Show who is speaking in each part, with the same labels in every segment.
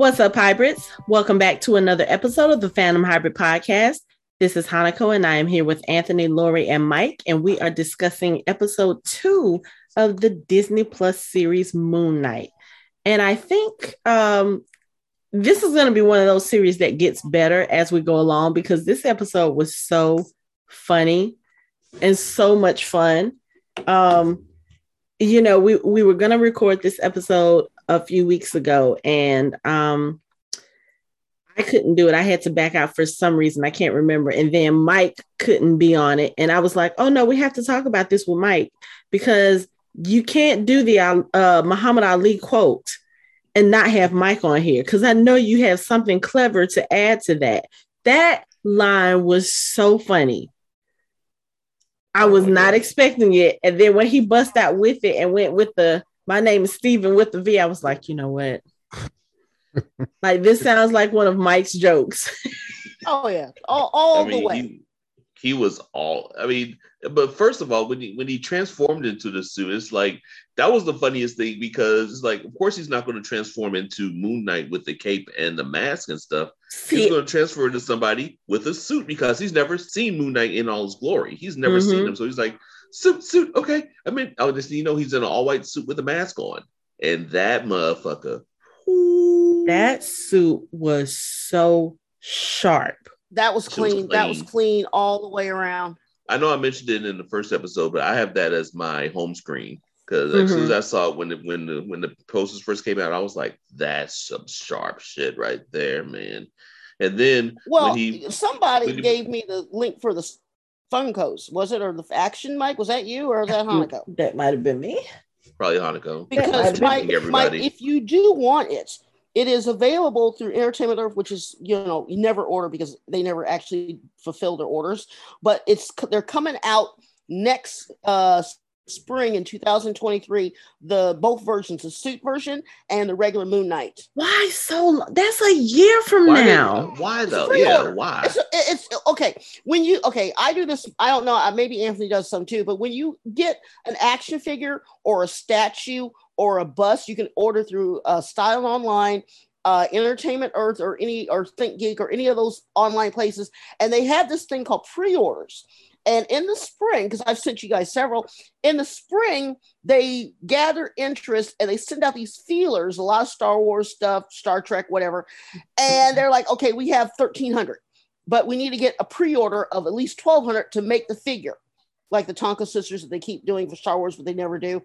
Speaker 1: What's up, hybrids? Welcome back to another episode of the Phantom Hybrid Podcast. This is Hanako, and I am here with Anthony, Lori, and Mike, and we are discussing episode two of the Disney Plus series Moon Knight. And I think um, this is going to be one of those series that gets better as we go along because this episode was so funny and so much fun. Um, you know, we we were going to record this episode a few weeks ago, and um, I couldn't do it. I had to back out for some reason. I can't remember. And then Mike couldn't be on it. And I was like, oh no, we have to talk about this with Mike because you can't do the uh, Muhammad Ali quote and not have Mike on here because I know you have something clever to add to that. That line was so funny. I was not expecting it. And then when he bust out with it and went with the my name is Steven with the V, I was like, you know what? like this sounds like one of Mike's jokes.
Speaker 2: oh yeah, all, all I mean, the way.
Speaker 3: He, he, was all. I mean, but first of all, when he when he transformed into the suit, it's like that was the funniest thing because it's like, of course, he's not going to transform into Moon Knight with the cape and the mask and stuff. See, he's going to transfer into somebody with a suit because he's never seen Moon Knight in all his glory. He's never mm-hmm. seen him, so he's like, suit, suit, okay. I mean, I just you know he's in an all white suit with a mask on, and that motherfucker
Speaker 1: that suit was so sharp.
Speaker 2: That was clean. was clean. That was clean all the way around.
Speaker 3: I know I mentioned it in the first episode, but I have that as my home screen because mm-hmm. as soon as I saw it when the when the when the posters first came out, I was like, "That's some sharp shit right there, man." And then
Speaker 2: well, he, somebody he, gave me the link for the Funkos. Was it or the Action Mike? Was that you or that Hanako?
Speaker 1: That might have been me.
Speaker 3: Probably Hanako.
Speaker 2: Because Mike, Mike, if you do want it, it is available through Entertainment Earth, which is you know you never order because they never actually fulfill their orders. But it's they're coming out next uh, spring in 2023 the both versions the suit version and the regular moon knight.
Speaker 1: Why so that's a year from
Speaker 3: why
Speaker 1: now.
Speaker 3: did, why though? yeah why?
Speaker 2: It's, it's, okay when you okay i do this i don't know maybe anthony does some too but when you get an action figure or a statue or a bust you can order through uh, style online uh, Entertainment Earth or any or ThinkGeek or any of those online places, and they have this thing called pre-orders. And in the spring, because I've sent you guys several, in the spring, they gather interest and they send out these feelers, a lot of Star Wars stuff, Star Trek, whatever. And they're like, okay, we have 1,300, but we need to get a pre order of at least 1,200 to make the figure, like the Tonka sisters that they keep doing for Star Wars, but they never do.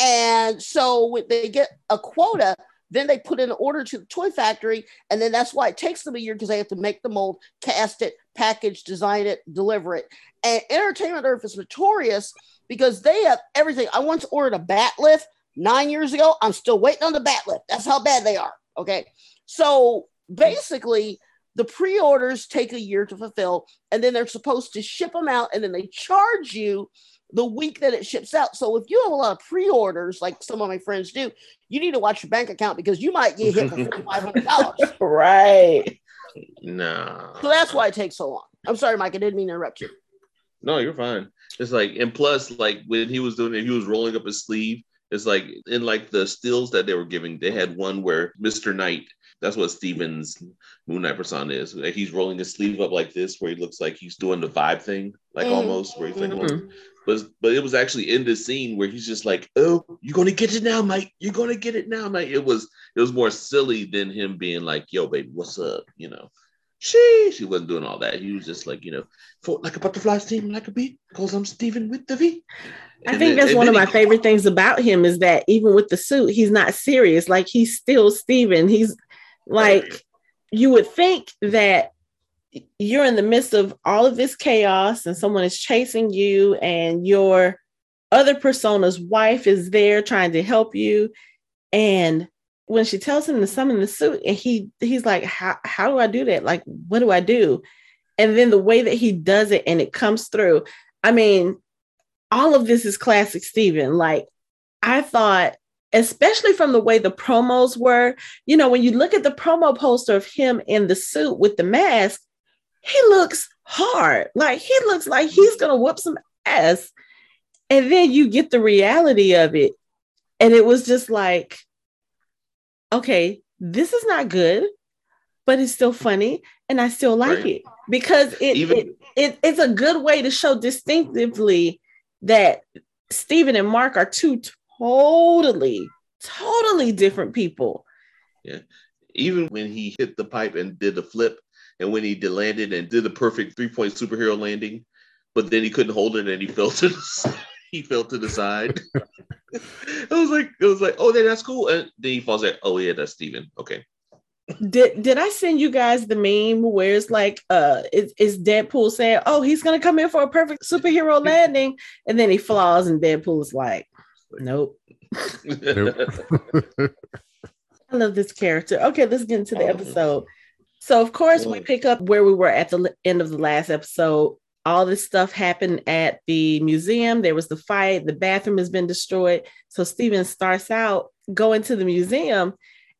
Speaker 2: And so they get a quota then they put in an order to the toy factory, and then that's why it takes them a year because they have to make the mold, cast it, package, design it, deliver it. And Entertainment Earth is notorious because they have everything. I once ordered a bat lift nine years ago. I'm still waiting on the bat lift. That's how bad they are. Okay. So basically, the pre orders take a year to fulfill, and then they're supposed to ship them out, and then they charge you the week that it ships out. So if you have a lot of pre-orders, like some of my friends do, you need to watch your bank account because you might get hit for five hundred dollars.
Speaker 1: right.
Speaker 3: No.
Speaker 2: So that's why it takes so long. I'm sorry, Mike. I didn't mean to interrupt you.
Speaker 3: No, you're fine. It's like, and plus, like when he was doing it, he was rolling up his sleeve. It's like in like the stills that they were giving, they had one where Mr. Knight that's what Steven's Moon Knight persona is. He's rolling his sleeve up like this, where he looks like he's doing the vibe thing, like mm-hmm. almost where he's like, mm-hmm. But but it was actually in this scene where he's just like, "Oh, you're gonna get it now, Mike. You're gonna get it now, Mike." It was it was more silly than him being like, "Yo, baby, what's up?" You know. She she wasn't doing all that. He was just like, you know, for like a butterfly steam like a bee, because I'm Steven with the V.
Speaker 1: I think then, that's one of my favorite things about him is that even with the suit, he's not serious. Like he's still Steven. He's like you would think that you're in the midst of all of this chaos and someone is chasing you and your other persona's wife is there trying to help you. And when she tells him to summon the suit and he he's like how, how do i do that? Like what do i do? And then the way that he does it and it comes through i mean all of this is classic steven. Like i thought especially from the way the promos were. You know, when you look at the promo poster of him in the suit with the mask, he looks hard. Like he looks like he's going to whoop some ass. And then you get the reality of it. And it was just like, okay, this is not good, but it's still funny and I still like
Speaker 3: Right.
Speaker 1: it because it,
Speaker 3: Even-
Speaker 1: it, it it's a good way to show distinctively that Steven and Mark are two totally, totally different people. Yeah.
Speaker 3: Even when he hit the pipe and did the flip, and when he did landed and did the perfect three point superhero landing, but then he couldn't hold it and he fell to the s- he fell to the side. I was like, it was like, oh, then that's cool. And then he falls like, oh yeah, that's Steven. Okay.
Speaker 1: Did did I send you guys the meme where it's like uh is, is Deadpool saying, Oh, he's gonna come in for a perfect superhero landing, and then he flaws and Deadpool is like, Nope. I love this character. Okay, let's get into the episode. So, of course, we pick up where we were at the end of the last episode. All this stuff happened at the museum. There was the fight. The bathroom has been destroyed. So, Steven starts out going to the museum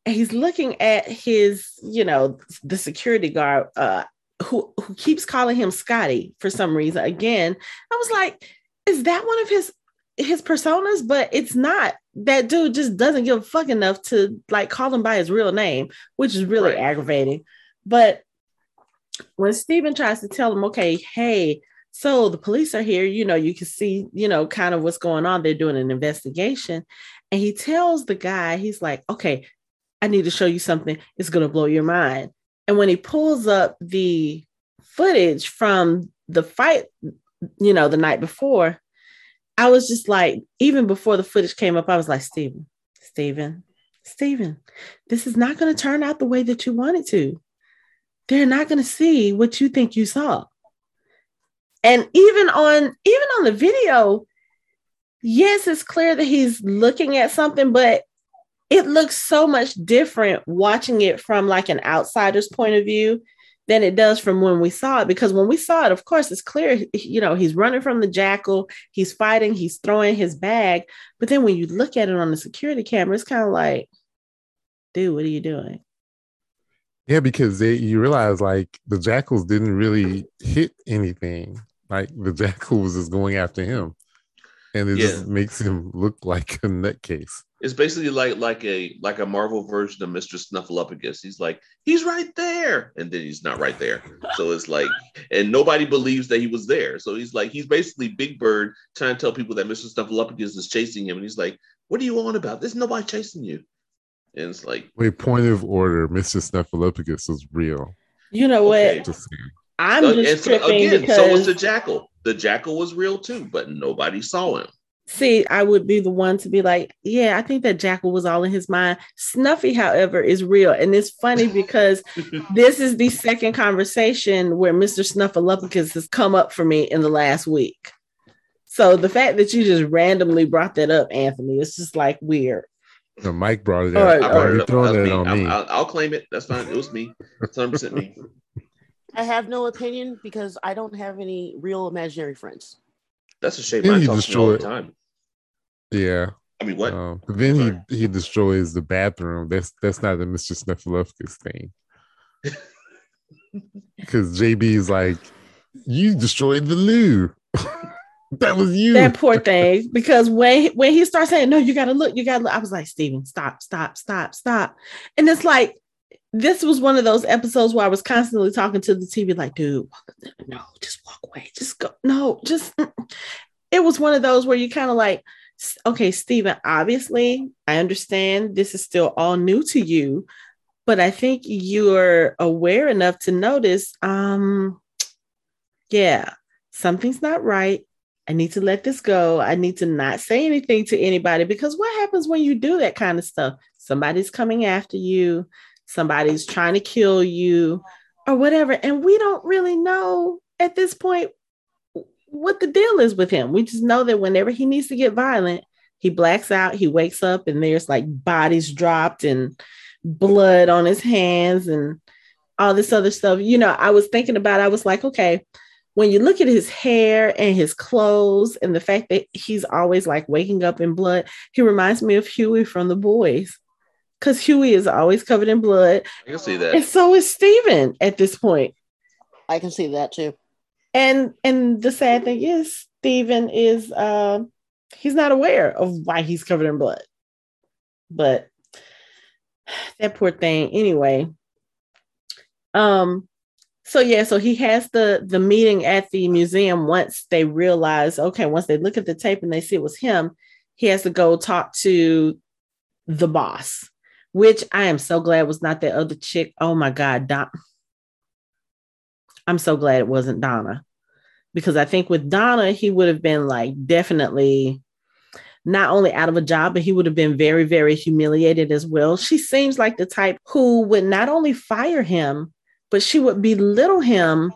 Speaker 1: and he's looking at his, you know, the security guard uh, who, who keeps calling him Scotty for some reason. Again, I was like, is that one of his his personas, but it's not. That dude just doesn't give a fuck enough to like call him by his real name, which is really
Speaker 3: Right.
Speaker 1: aggravating. But when Steven tries to tell him, okay, hey, so the police are here, you know, you can see, you know, kind of what's going on. They're doing an investigation. And he tells the guy, he's like, okay, I need to show you something. It's going to blow your mind. And when he pulls up the footage from the fight, you know, the night before, I was just like, even before the footage came up, I was like, Steven, Steven, Steven, this is not going to turn out the way that you want it to. They're not going to see what you think you saw. And even on even on the video, yes, it's clear that he's looking at something, but it looks so much different watching it from like an outsider's point of view than it does from when we saw it. Because when we saw it, of course, it's clear, you know, he's running from the jackal, he's fighting, he's throwing his bag. But then when you look at it on the security camera, it's kind of like, dude, what are you doing?
Speaker 4: Yeah, because they you realize like the jackals didn't really hit anything. Like the jackal was just going after him. And it just makes him look like a nutcase.
Speaker 3: It's basically like like a like a Marvel version of Mr. Snuffleupagus. He's like, he's right there, and then he's not right there. So it's like, and nobody believes that he was there. So he's like, he's basically Big Bird trying to tell people that Mr. Snuffleupagus is chasing him, and he's like, what are you on about? There's nobody chasing you. And it's like,
Speaker 4: Wait, point of order, Mr. Snuffleupagus was real.
Speaker 1: You know
Speaker 3: Okay.
Speaker 1: what?
Speaker 4: Just saying.
Speaker 1: I'm
Speaker 3: uh,
Speaker 1: just
Speaker 3: so,
Speaker 1: tripping
Speaker 3: again,
Speaker 1: because
Speaker 3: so was the jackal. The jackal was real too, but nobody saw him.
Speaker 1: see, I would be the one to be like, yeah, I think that Jackal was all in his mind. Snuffy, however, is real. And it's funny because this is the second conversation where Mr. Snuffleupagus has come up for me in the last week. So the fact that you just randomly brought that up, Anthony, it's just like weird.
Speaker 4: No, Mike brought it
Speaker 1: All
Speaker 4: up.
Speaker 1: right,
Speaker 3: I
Speaker 1: all
Speaker 3: brought
Speaker 4: Why
Speaker 3: it
Speaker 4: you
Speaker 3: up.
Speaker 4: throwing
Speaker 3: That was
Speaker 4: that
Speaker 3: me.
Speaker 4: on
Speaker 3: I'm-
Speaker 4: me?
Speaker 3: I'll, I'll claim it. That's fine. It was me. It's 100% me.
Speaker 2: I have no opinion because I don't have any real imaginary friends.
Speaker 3: That's a shame.
Speaker 4: Then
Speaker 3: I
Speaker 4: he
Speaker 3: talk to all the time.
Speaker 4: Yeah.
Speaker 3: I mean, what?
Speaker 4: Um, but then he he destroys the bathroom. That's that's not the Mr. Snuffleupagus thing. Because JB is like, you destroyed the loo. That was you.
Speaker 1: That poor thing. Because when when he starts saying, No, you gotta look, you gotta look, I was like, Steven, stop, stop, stop, stop. And it's like this was one of those episodes where I was constantly talking to the TV, like, dude, no, just walk away. Just go. No, just it was one of those where you kind of like, okay, Steven, obviously, I understand this is still all new to you, but I think you're aware enough to notice, um, yeah, something's not right. I need to let this go. I need to not say anything to anybody because what happens when you do that kind of stuff? Somebody's coming after you, somebody's trying to kill you, or whatever. And we don't really know at this point what the deal is with him. We just know that whenever he needs to get violent, he blacks out, he wakes up, and there's like bodies dropped and blood on his hands and all this other stuff. You know, I was thinking about, I was like, okay, when you look at his hair and his clothes and the fact that he's always like waking up in blood, he reminds me of Hughie from the boys. Because Hughie is always covered in blood.
Speaker 3: I can see that.
Speaker 1: And so is Steven at this point.
Speaker 2: I can see that too.
Speaker 1: And and the sad thing is Steven is uh, he's not aware of why he's covered in blood. But that poor thing. Anyway, um, so yeah, so he has the the meeting at the museum once they realize, okay, once they look at the tape and they see it was him, he has to go talk to the boss, which I am so glad was not that other chick. Oh my God, Don. I'm so glad it wasn't Donna. Because I think with Donna, he would have been like definitely not only out of a job, but he would have been very, very humiliated as well. She seems like the type who would not only fire him, but she would belittle him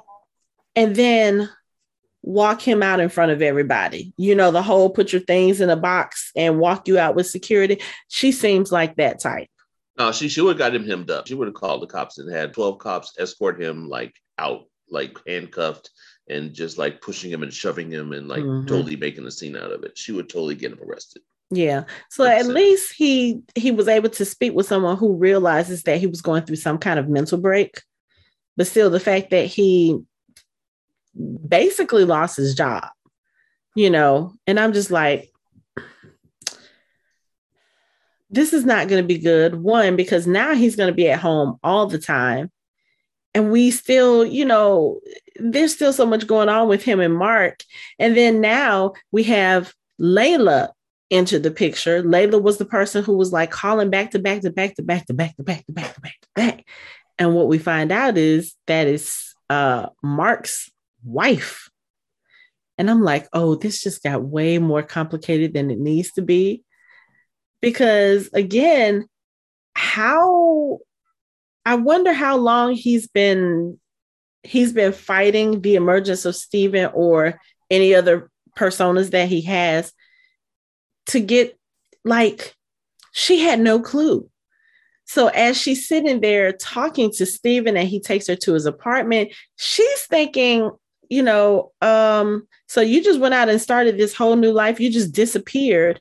Speaker 1: and then walk him out in front of everybody. You know, the whole put your things in a box and walk you out with security. She seems like that type.
Speaker 3: No, she she would have got him hemmed up. She would have called the cops and had 12 cops escort him like out, like handcuffed and just like pushing him and shoving him and like mm-hmm. totally making a scene out of it. She would totally get him arrested.
Speaker 1: Yeah. So at least he he was able to speak with someone who realizes that he was going through some kind of mental break. But still the fact that he basically lost his job, you know, and I'm just like this is not going to be good. One, because now he's going to be at home all the time and we still, you know, there's still so much going on with him and Mark. And then now we have Layla enter the picture. Layla was the person who was like calling back to back to back to back to back to back to back to back to back. And what we find out is that is uh Mark's wife. And I'm like, oh, this just got way more complicated than it needs to be. Because again, how I wonder how long he's been he's been fighting the emergence of Steven or any other personas that he has to get like she had no clue. So as she's sitting there talking to Steven and he takes her to his apartment, she's thinking, you know, um, so you just went out and started this whole new life. You just disappeared.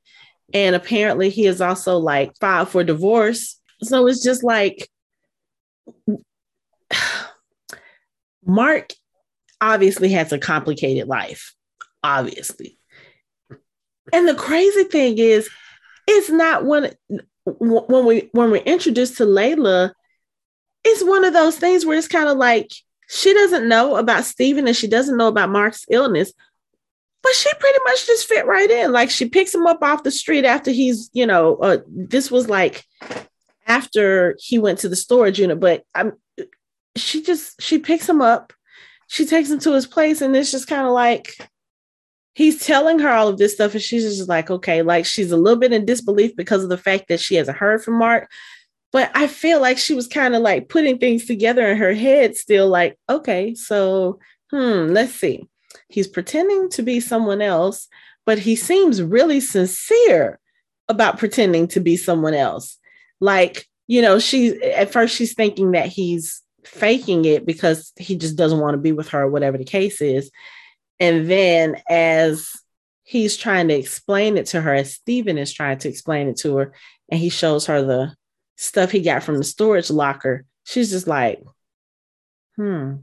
Speaker 1: And apparently he is also like filed for divorce. So it's just like Mark obviously has a complicated life, obviously. And the crazy thing is, it's not when when we when we're introduced to Layla, it's one of those things where it's kind of like she doesn't know about Steven and she doesn't know about Mark's illness, but she pretty much just fit right in. Like she picks him up off the street after he's, you know, uh, this was like after he went to the storage unit, but I'm she just she picks him up, she takes him to his place, and it's just kind of like he's telling her all of this stuff, and she's just like, okay, like she's a little bit in disbelief because of the fact that she hasn't heard from Mark. But I feel like she was kind of like putting things together in her head, still like, okay, so hmm, let's see. He's pretending to be someone else, but he seems really sincere about pretending to be someone else like you know she at first she's thinking that he's faking it because he just doesn't want to be with her whatever the case is and then as he's trying to explain it to her as Steven is trying to explain it to her and he shows her the stuff he got from the storage locker she's just like hmm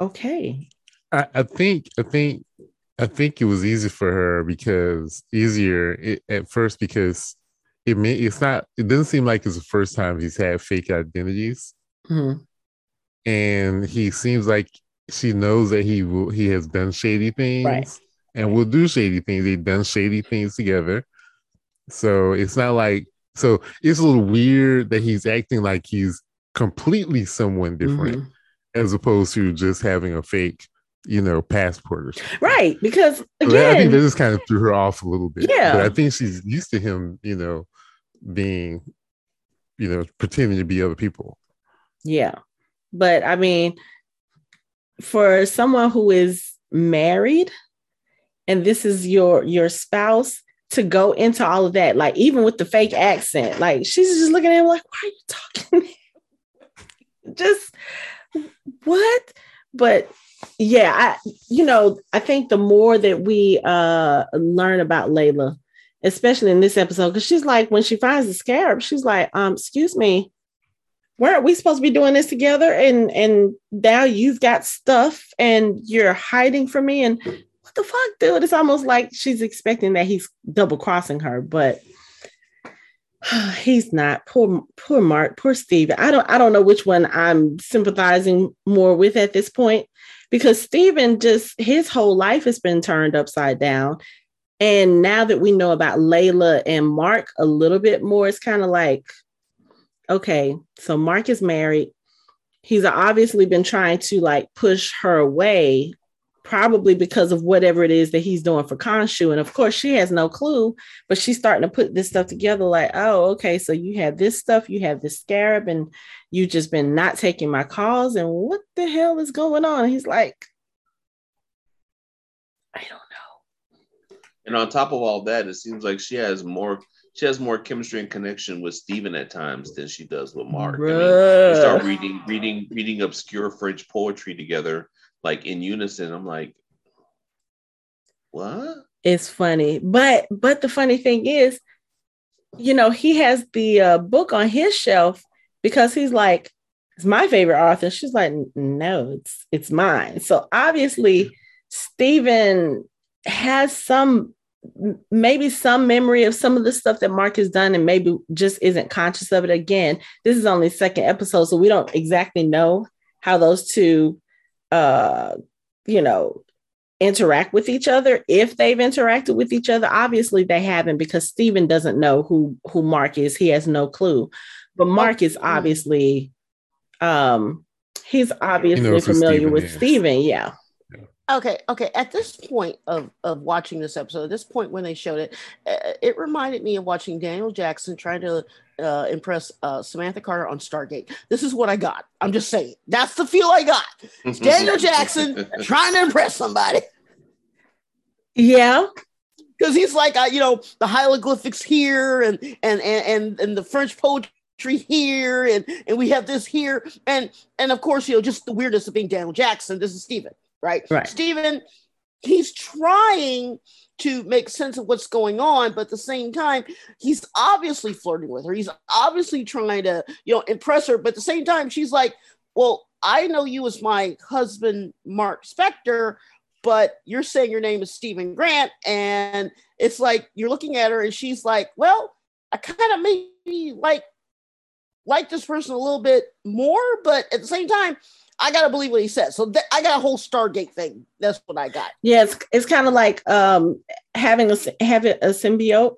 Speaker 1: okay
Speaker 4: I, I think i think i think it was easy for her because easier it, at first because it may, it's not it doesn't seem like it's the first time he's had fake identities mm-hmm. and he seems like she knows that he will he has done shady things right. and will do shady things they've done shady things together so it's not like so it's a little weird that he's acting like he's completely someone different mm-hmm. as opposed to just having a fake you know, passport or something.
Speaker 1: Right. Because again,
Speaker 4: I think this kind of threw her off a little bit. Yeah. But I think she's used to him, you know, being, you know, pretending to be other people.
Speaker 1: Yeah. But I mean, for someone who is married and this is your your spouse to go into all of that, like even with the fake accent, like she's just looking at him like, why are you talking? just what? But yeah, I you know, I think the more that we uh learn about Layla, especially in this episode, because she's like, when she finds the scarab, she's like, um, excuse me, where are we supposed to be doing this together? And and now you've got stuff and you're hiding from me. And what the fuck, dude? It's almost like she's expecting that he's double crossing her, but he's not poor poor mark poor steven i don't i don't know which one i'm sympathizing more with at this point because steven just his whole life has been turned upside down and now that we know about layla and mark a little bit more it's kind of like okay so mark is married he's obviously been trying to like push her away probably because of whatever it is that he's doing for Khonshu. And of course, she has no clue, but she's starting to put this stuff together like, oh, okay, so you have this stuff, you have this scarab, and you've just been not taking my calls. And what the hell is going on? He's like, I don't know.
Speaker 3: And on top of all that, it seems like she has more she has more chemistry and connection with Steven at times than she does with Mark. Bruh. I mean, we start reading, reading, reading obscure French poetry together like in unison. I'm like, what?
Speaker 1: It's funny, but but the funny thing is, you know, he has the uh, book on his shelf because he's like, it's my favorite author. She's like, no, it's it's mine. So obviously, Steven has some maybe some memory of some of the stuff that Mark has done and maybe just isn't conscious of it again. This is only second episode, so we don't exactly know how those two uh, you know, interact with each other. If they've interacted with each other obviously they haven't because Steven doesn't know who who Mark is. He has no clue. But Mark is obviously um he's obviously familiar Steven with is. Steven yeah
Speaker 2: okay okay at this point of of watching this episode at this point when they showed it uh, it reminded me of watching daniel jackson trying to uh, impress uh, samantha carter on stargate. This is what i got. I'm just saying. That's the feel i got. It's daniel jackson trying to impress somebody.
Speaker 1: Yeah.
Speaker 2: Because he's like uh, you know the hieroglyphics here and and and and, and the french poetry here and and we have this here. And and of course you know just the weirdness of being daniel jackson. This is steven right?
Speaker 1: Right.
Speaker 2: Steven, he's trying to make sense of what's going on, but at the same time, he's obviously flirting with her. He's obviously trying to, you know, impress her. But at the same time, she's like, Well, I know you as my husband, Mark Spector, but you're saying your name is Steven Grant. And it's like you're looking at her and she's like, Well, I kind of maybe like like this person a little bit more, but at the same time, I gotta believe what he says. So th- I got a whole Stargate thing. That's what I got.
Speaker 1: Yeah, it's, it's kind of like um, having a having a symbiote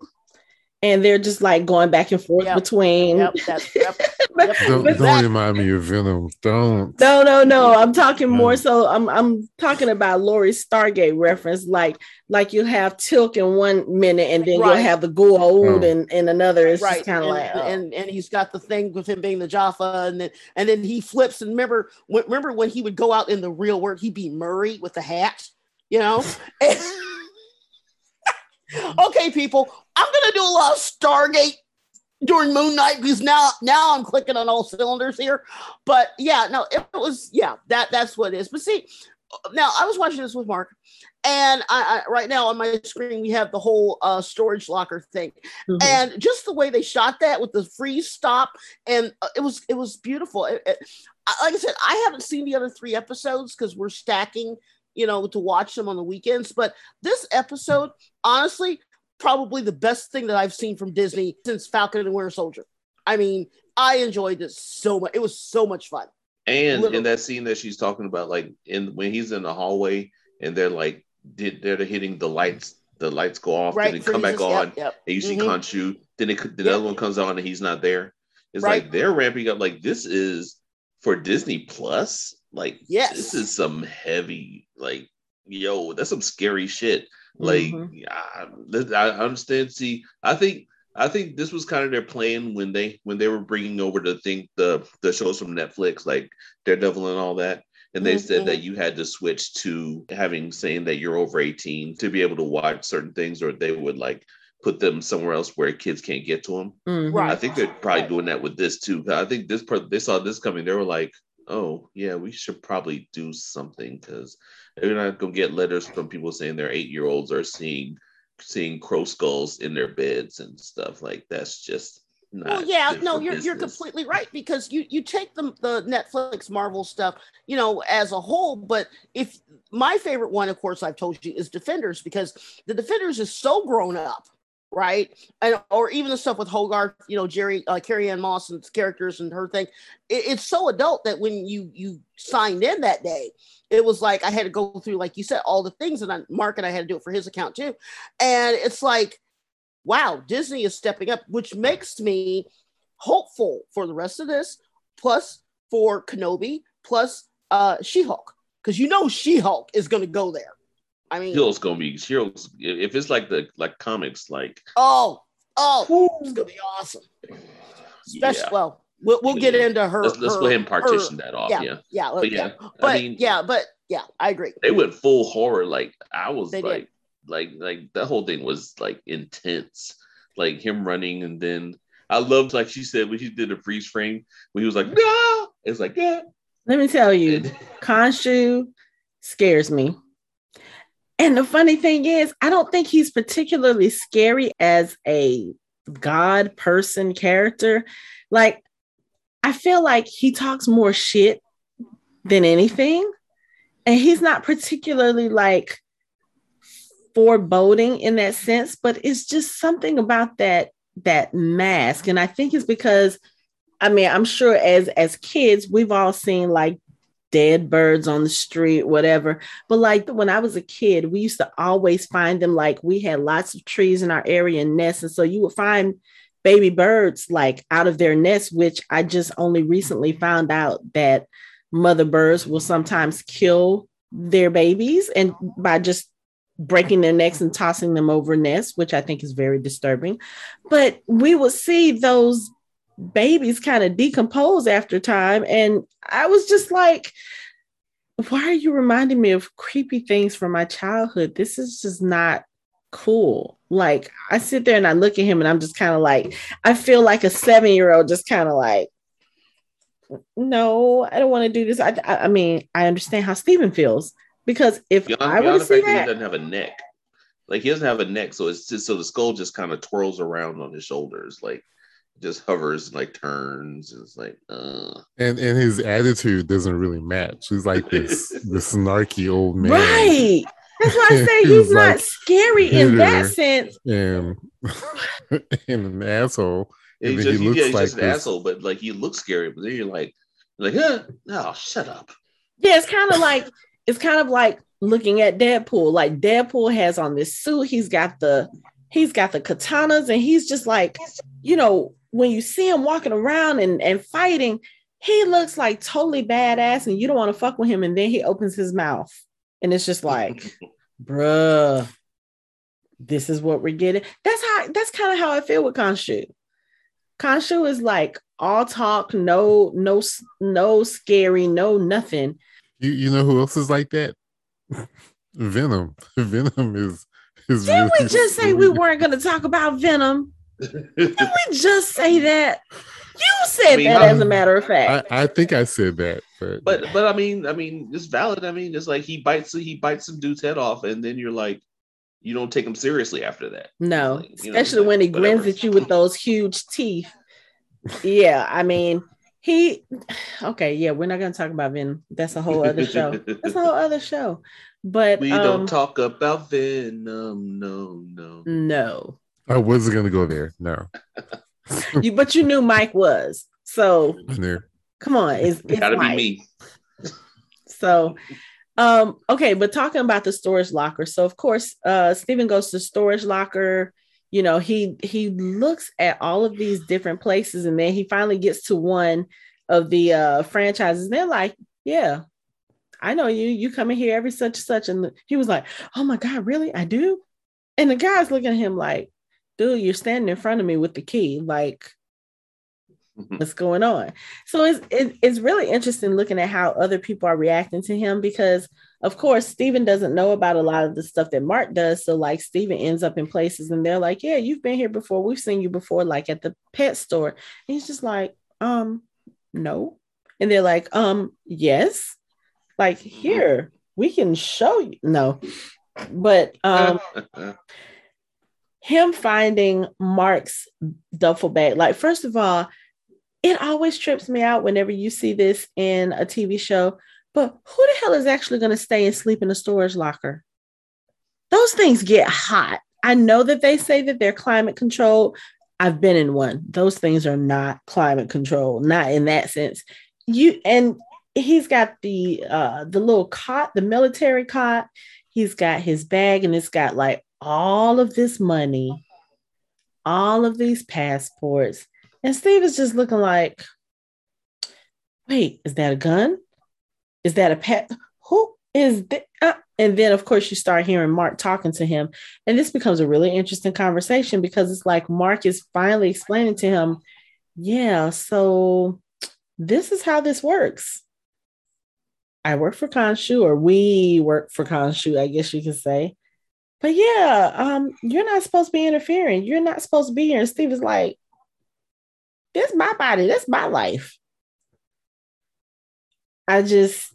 Speaker 1: and they're just like going back and forth yep. between. Yep, that's,
Speaker 4: yep, yep. don't, don't remind me of Venom. Don't.
Speaker 1: No, no, no. I'm talking more so. I'm I'm talking about Lori Stargate reference, like like you have Teal'c in one minute, and then right. you'll have the Goa'uld oh. in, in another. It's right. kind of like,
Speaker 2: oh. and and he's got the thing with him being the Jaffa, and then and then he flips. And remember, remember when he would go out in the real world, he'd be Murray with the hat, you know. okay, people, I'm gonna do a lot of Stargate during Moon Knight because now now I'm clicking on all cylinders here. But yeah, no, it was yeah, that that's what it is. But see, now I was watching this with Mark, and I, I right now on my screen we have the whole uh, storage locker thing, mm-hmm. and just the way they shot that with the freeze stop, and uh, it was it was beautiful. It, it, like I said, I haven't seen the other three episodes because we're stacking you know, to watch them on the weekends. But this episode, honestly, probably the best thing that I've seen from Disney since Falcon and Winter Soldier. I mean, I enjoyed this so much. It was so much fun.
Speaker 3: And Literally. in that scene that she's talking about, like in when he's in the hallway and they're like did they're hitting the lights, the lights go off, right, and they come back on, yep, and you see mm-hmm. Then it, the yep. other one comes on and he's not there. It's right. like they're ramping up. Like this is for Disney Plus. Like yes. this is some heavy like, yo, that's some scary shit. Like, mm-hmm. I, I understand. See, I think I think this was kind of their plan when they when they were bringing over the thing the the shows from Netflix like Daredevil and all that. And they mm-hmm. said that you had to switch to having saying that you're over 18 to be able to watch certain things, or they would like put them somewhere else where kids can't get to them. Mm-hmm. Right. I think they're probably doing that with this too. I think this part they saw this coming. They were like, "Oh yeah, we should probably do something because they're not gonna get letters from people saying their eight year olds are seeing seeing crow skulls in their beds and stuff. Like that's just not
Speaker 2: well yeah no you're, you're completely right because you you take the, the netflix marvel stuff you know as a whole but if my favorite one of course i've told you is defenders because the defenders is so grown up right? And or even the stuff with Hogarth, you know, Jeri, uh, Carrie-Anne Moss's characters and her thing. It, it's so adult that when you you signed in that day, it was like I had to go through, like you said, all the things, and I, Mark and I had to do it for his account too. And it's like, wow, Disney is stepping up, which makes me hopeful for the rest of this, plus for Kenobi, plus uh She-Hulk, because you know She-Hulk is going to go there. I mean,
Speaker 3: She-Hulk's gonna be She-Hulk's, if it's like the like comics, like
Speaker 2: oh, oh, it's gonna be awesome. Especially,
Speaker 3: yeah.
Speaker 2: well, we'll, we'll get into her.
Speaker 3: Let's, let's
Speaker 2: her-
Speaker 3: go ahead and partition
Speaker 2: her-
Speaker 3: that off.
Speaker 2: yeah,
Speaker 3: Yeah.
Speaker 2: yeah,
Speaker 3: But
Speaker 2: yeah.
Speaker 3: yeah,
Speaker 2: But
Speaker 3: I mean,
Speaker 2: yeah, but yeah, I agree.
Speaker 3: they went full horror. Like I was
Speaker 2: They did.
Speaker 3: like, like, like that whole thing was like intense. Like him running, and then I loved, like she said, when she did a freeze frame, when he was like, "No," it's like, "Yeah."
Speaker 1: Let me tell you, Khonshu scares me. And the funny thing is, I don't think he's particularly scary as a God person character. Like, I feel like he talks more shit than anything. And he's not particularly like foreboding in that sense, but it's just something about that that mask. And I think it's because I mean, I'm sure as as kids, we've all seen like dead birds on the street, whatever. But like when I was a kid, we used to always find them like we had lots of trees in our area and nests. And so you would find baby birds like out of their nests, which I just only recently found out that mother birds will sometimes kill their babies and by just breaking their necks and tossing them over nests, which I think is very disturbing. But we would see those babies kind of decompose after time. And I was just like, why are you reminding me of creepy things from my childhood? This is just not cool. Like, I sit there and I look at him and I'm just kind of like, I feel like a seven year old, just kind of like, no, I don't want to do this. I, I, I mean, I understand how Steven feels because if
Speaker 3: Beyond,
Speaker 1: I would see
Speaker 3: that he doesn't have a neck, like he doesn't have a neck, so it's just so the skull just kind of twirls around on his shoulders, like just hovers and like turns. and It's like, uh,
Speaker 4: And and his attitude doesn't really match. He's like this this snarky old man.
Speaker 1: right. That's why I say
Speaker 4: He
Speaker 1: he's not
Speaker 4: like
Speaker 1: scary in that sense.
Speaker 4: And, and an asshole. And
Speaker 3: he's just,
Speaker 4: he looks
Speaker 3: yeah, he's
Speaker 4: like
Speaker 3: just an
Speaker 4: this-
Speaker 3: asshole, but like he looks scary. But then you're like, like, huh? No, shut up.
Speaker 1: Yeah, it's kind of like it's kind of like looking at Deadpool. Like Deadpool has on this suit, he's got the he's got the katanas, and he's just like, you know, when you see him walking around and, and fighting, he looks like totally badass, and you don't want to fuck with him. And then he opens his mouth, and it's just like, bruh, this is what we're getting. That's how that's kind of how I feel with Khonshu. Khonshu is like all talk, no, no, no scary, no nothing.
Speaker 4: You you know who else is like that? Venom. Venom is is
Speaker 1: Didn't we
Speaker 4: really
Speaker 1: just say we weren't going to talk about Venom? Didn't we just say that? You said
Speaker 3: I mean,
Speaker 1: that
Speaker 3: how-
Speaker 1: as a matter of fact.
Speaker 4: I, I think I said that, but
Speaker 3: But but I mean, I mean, it's valid. I mean, it's like he bites he bites some dude's head off, and then you're like, you don't take him seriously after that.
Speaker 1: no,
Speaker 3: Like, you know,
Speaker 1: especially when he grins at you with those huge teeth. Yeah, I mean, he. Okay, yeah, we're not going to talk about Venom. That's a whole other show. That's a whole other show. But
Speaker 3: we
Speaker 1: um,
Speaker 3: don't talk about Venom. No, no.
Speaker 1: no,
Speaker 4: I wasn't gonna go there. No.
Speaker 1: you. But you knew Mike was. So
Speaker 4: I
Speaker 1: come on, it's,
Speaker 3: It
Speaker 1: it's
Speaker 3: gotta
Speaker 1: Mike.
Speaker 3: be me.
Speaker 1: So, um, okay, but talking about the storage locker. So, of course, uh, Steven goes to storage locker. You know, he he looks at all of these different places, and then he finally gets to one of the uh franchises. And They're like, "Yeah, I know you. You come in here every such and such." And he was like, "Oh my god, really? I do." And the guy's looking at him like, "Dude, you're standing in front of me with the key. Like, what's going on? So it's it, it's really interesting looking at how other people are reacting to him because of course Steven doesn't know about a lot of the stuff that Mark does. So like Steven ends up in places and they're like yeah you've been here before. We've seen you before like at the pet store. And he's just like um no. And they're like um yes. Like here we can show you. No. But um him finding Mark's duffel bag, like, first of all, it always trips me out whenever you see this in a TV show. But who the hell is actually going to stay and sleep in a storage locker? Those things get hot. I know that they say that they're climate controlled. I've been in one. Those things are not climate controlled, not in that sense. You and he's got the uh the little cot, the military cot. He's got his bag and it's got like all of this money, all of these passports. And Steve is just looking like, wait, is that a gun? Is that a pet? Who is that? Uh, and then, of course, you start hearing Mark talking to him. And this becomes a really interesting conversation because it's like Mark is finally explaining to him, yeah, so this is how this works. I work for Khonshu, or we work for Khonshu, I guess you could say. But yeah, um, you're not supposed to be interfering. You're not supposed to be here. And Steve is like, this is my body, this is my life. I just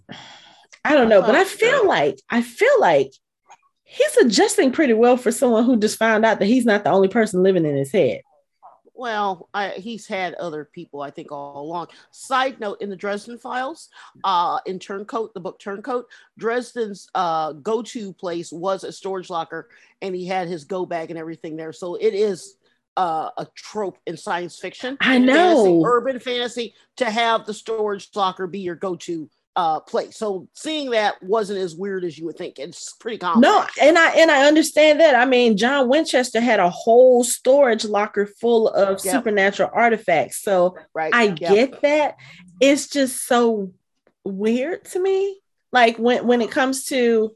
Speaker 1: I don't know, but I feel like I feel like he's adjusting pretty well for someone who just found out that he's not the only person living in his head.
Speaker 2: Well, I, he's had other people, I think, all along. Side note: in the Dresden Files, uh, in Turncoat, the book Turncoat, Dresden's uh, go-to place was a storage locker, and he had his go bag and everything there. So it is uh, a trope in science fiction.
Speaker 1: I know,
Speaker 2: fantasy, urban fantasy, to have the storage locker be your go-to uh, place. So seeing that wasn't as weird as you would think. It's pretty common.
Speaker 1: No, and I and I understand that. I mean, John Winchester had a whole storage locker full of yep. supernatural artifacts. So right. I yep. get that. It's just so weird to me. Like when when it comes to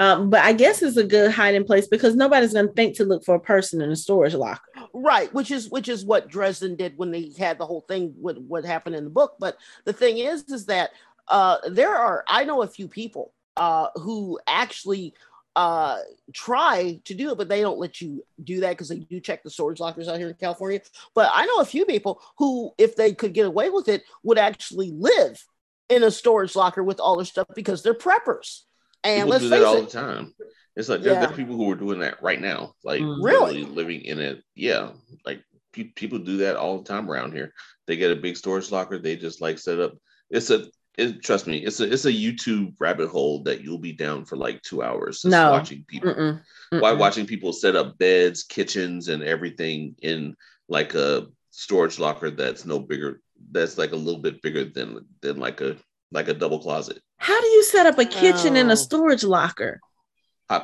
Speaker 1: um, but I guess it's a good hiding place because nobody's going to think to look for a person in a storage locker.
Speaker 2: Right, which is which is what Dresden did when they had the whole thing with what happened in the book. But the thing is, is that uh, there are I know a few people uh, who actually uh, try to do it, but they don't let you do that because they do check the storage lockers out here in California. But I know a few people who, if they could get away with it, would actually live in a storage locker with all their stuff because they're preppers. And
Speaker 3: people
Speaker 2: let's
Speaker 3: do
Speaker 2: that
Speaker 3: all
Speaker 2: it,
Speaker 3: the time. It's like yeah. there's people who are doing that right now, like
Speaker 2: mm. really
Speaker 3: living in it. Yeah, like pe- people do that all the time around here. They get a big storage locker. They just like set up. It's a it, trust me, it's a it's a YouTube rabbit hole that you'll be down for like two hours just no. watching people. Mm-mm. Mm-mm. Why watching people set up beds, kitchens, and everything in like a storage locker that's no bigger. That's like a little bit bigger than than like a like a double closet.
Speaker 1: How do you set up a kitchen oh. in a storage locker?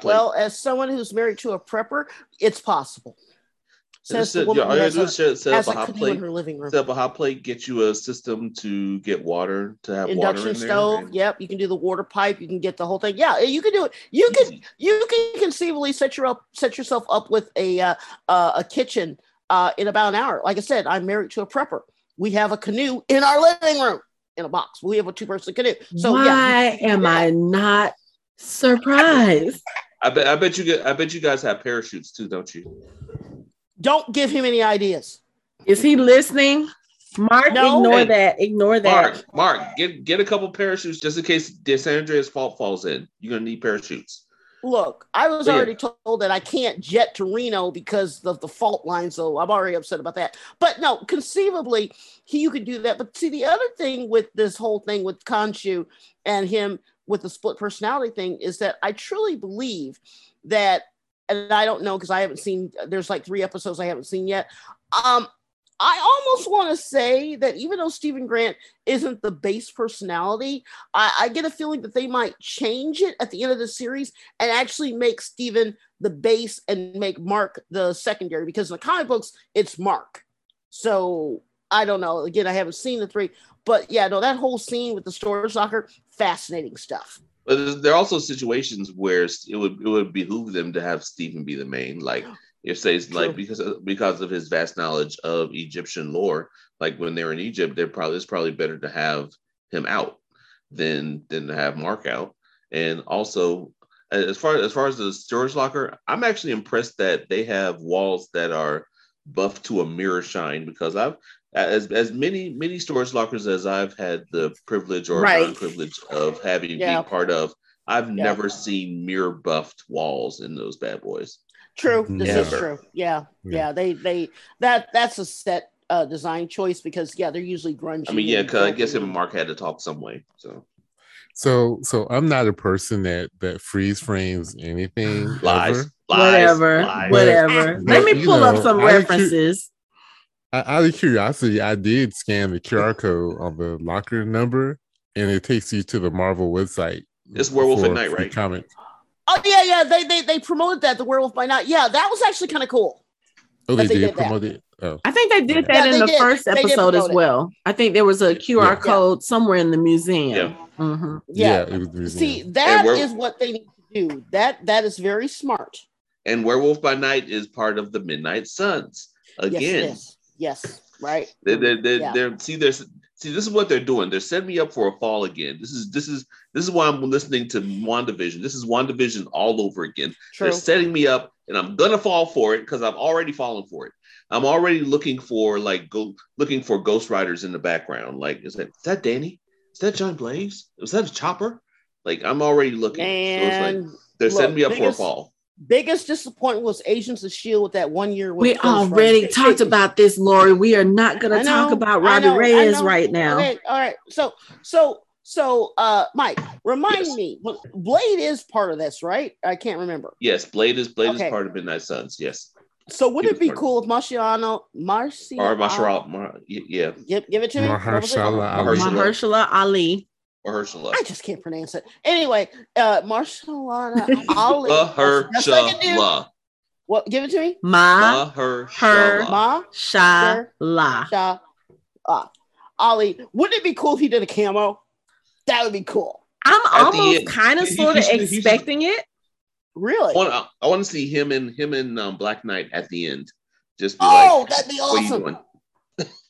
Speaker 2: Well, as someone who's married to a prepper, it's possible.
Speaker 3: Says set, all you gotta do is set, set up a hot plate. Set up a hot plate. Get you a system to get water to have
Speaker 2: induction
Speaker 3: water in
Speaker 2: stove.
Speaker 3: There.
Speaker 2: Yep, you can do the water pipe. You can get the whole thing. Yeah, you can do it. You can you can conceivably set your up set yourself up with a uh, uh, a kitchen uh, in about an hour. Like I said, I'm married to a prepper. We have a canoe in our living room in a box. We have a two person canoe. So
Speaker 1: why
Speaker 2: yeah,
Speaker 1: am I not surprised?
Speaker 3: I bet I bet you get I bet you guys have parachutes too, don't you?
Speaker 2: Don't give him any ideas.
Speaker 1: Is he listening? Mark, no. ignore hey, that. Ignore that.
Speaker 3: Mark, Mark, get get a couple parachutes just in case the San Andreas fault falls in. You're gonna need parachutes.
Speaker 2: Look, I was yeah. already told that I can't jet to Reno because of the fault line, so I'm already upset about that. But no, conceivably, he, you could do that. But see, the other thing with this whole thing with Khonshu and him with the split personality thing is that I truly believe that and I don't know because I haven't seen. There's like three episodes I haven't seen yet. Um, I almost want to say that even though Steven Grant isn't the base personality, I, I, get a feeling that they might change it at the end of the series and actually make Steven the base and make Mark the secondary because in the comic books it's Mark. So I don't know. Again, I haven't seen the three, but yeah, no, that whole scene with the storage locker, fascinating stuff.
Speaker 3: But there are also situations where it would it would behoove them to have Steven be the main, like if say like because of, because of his vast knowledge of Egyptian lore, like when they're in Egypt, they're probably it's probably better to have him out than than to have Mark out. And also, as far as far as the storage locker, I'm actually impressed that they have walls that are buffed to a mirror shine because I've as as many many storage lockers as I've had the privilege or right. non-privilege of having yeah. being part of, I've yeah. never seen mirror buffed walls in those bad boys.
Speaker 2: True, this never. is true. Yeah, yeah, yeah, They they that that's a set uh, design choice because yeah, they're usually grungy.
Speaker 3: I mean, yeah, because I guess him and Mark had to talk some way. So
Speaker 4: So so I'm not a person that that freeze frames anything.
Speaker 3: Lies.
Speaker 4: ever.
Speaker 3: Lies.
Speaker 1: whatever,
Speaker 3: lies.
Speaker 1: whatever.
Speaker 4: But,
Speaker 1: Let me
Speaker 4: you
Speaker 1: pull up
Speaker 4: know,
Speaker 1: some
Speaker 4: I
Speaker 1: references.
Speaker 4: I, out of curiosity, I did scan the QR code on the locker number, and it takes you to the Marvel website.
Speaker 3: It's Werewolf at Night, right?
Speaker 4: Comics.
Speaker 2: Oh yeah, yeah. They they they promoted that the Werewolf by Night. Yeah, that was actually kind of cool.
Speaker 4: Oh, they
Speaker 2: they
Speaker 4: did
Speaker 2: did
Speaker 4: promote it. Oh,
Speaker 1: I think they did
Speaker 4: Yeah,
Speaker 1: that
Speaker 2: they
Speaker 1: in the
Speaker 2: did.
Speaker 1: first
Speaker 2: They
Speaker 1: episode as
Speaker 2: promote it.
Speaker 1: well. I think there was a QR
Speaker 4: Yeah.
Speaker 1: code somewhere in the museum.
Speaker 2: Yeah. Mm-hmm.
Speaker 4: it was the museum.
Speaker 2: See, that
Speaker 3: we're-
Speaker 2: is what they need to do. That that is very smart.
Speaker 3: And Werewolf by Night is part of the Midnight Suns. Again,
Speaker 2: Yes, yes. Right.
Speaker 3: They're, they're, mm-hmm. they're,
Speaker 2: Yeah.
Speaker 3: they're see there's see this is what they're doing. They're setting me up for a fall again. This is this is this is why I'm listening to WandaVision. This is WandaVision all over again.
Speaker 2: True.
Speaker 3: They're setting me up, and I'm gonna fall for it because I've already fallen for it. I'm already looking for like go looking for Ghost Riders in the background. Like, is that is that Danny? Is that John Blaze? Is that a chopper? Like, I'm already looking. so it's like
Speaker 2: And
Speaker 3: they're
Speaker 2: look,
Speaker 3: setting me up for a fall.
Speaker 2: Biggest disappointment was Agents of Shield with that one year.
Speaker 1: We already
Speaker 2: Rider.
Speaker 1: talked about this, Lori. We are not going to talk about
Speaker 2: I
Speaker 1: Robbie
Speaker 2: know,
Speaker 1: Reyes right now.
Speaker 2: Okay, all right. So so so uh Mike, remind
Speaker 3: Yes.
Speaker 2: me. Blade is part of this, right? I can't remember.
Speaker 3: Yes, Blade is Blade
Speaker 2: Okay.
Speaker 3: is part of Midnight Suns. Yes,
Speaker 2: So would
Speaker 3: He
Speaker 2: it be cool if Marciano Marciano
Speaker 3: or Masharal, Mar- yeah,
Speaker 2: Give, give it to me. What was it?
Speaker 4: Mahershala Ali.
Speaker 3: Mahershala.
Speaker 1: Mahershala Ali.
Speaker 3: Mahershala.
Speaker 2: I just can't pronounce it. Anyway, uh Marcelana Ali. Best I can do.
Speaker 3: Mahershala.
Speaker 2: What? Give it to me.
Speaker 1: Ma
Speaker 3: Mahershala.
Speaker 2: Ma
Speaker 1: Sha La.
Speaker 2: Sha ah. Ali. Wouldn't it be cool if he did a camo? That would be cool.
Speaker 1: I'm
Speaker 3: At
Speaker 1: almost kind of sort of
Speaker 3: he should- he
Speaker 1: expecting it.
Speaker 2: Really?
Speaker 3: I want, I want to see him and him and um, Black Knight at the end. Just be
Speaker 2: Oh,
Speaker 3: like,
Speaker 2: that'd be
Speaker 3: "What are you
Speaker 2: awesome.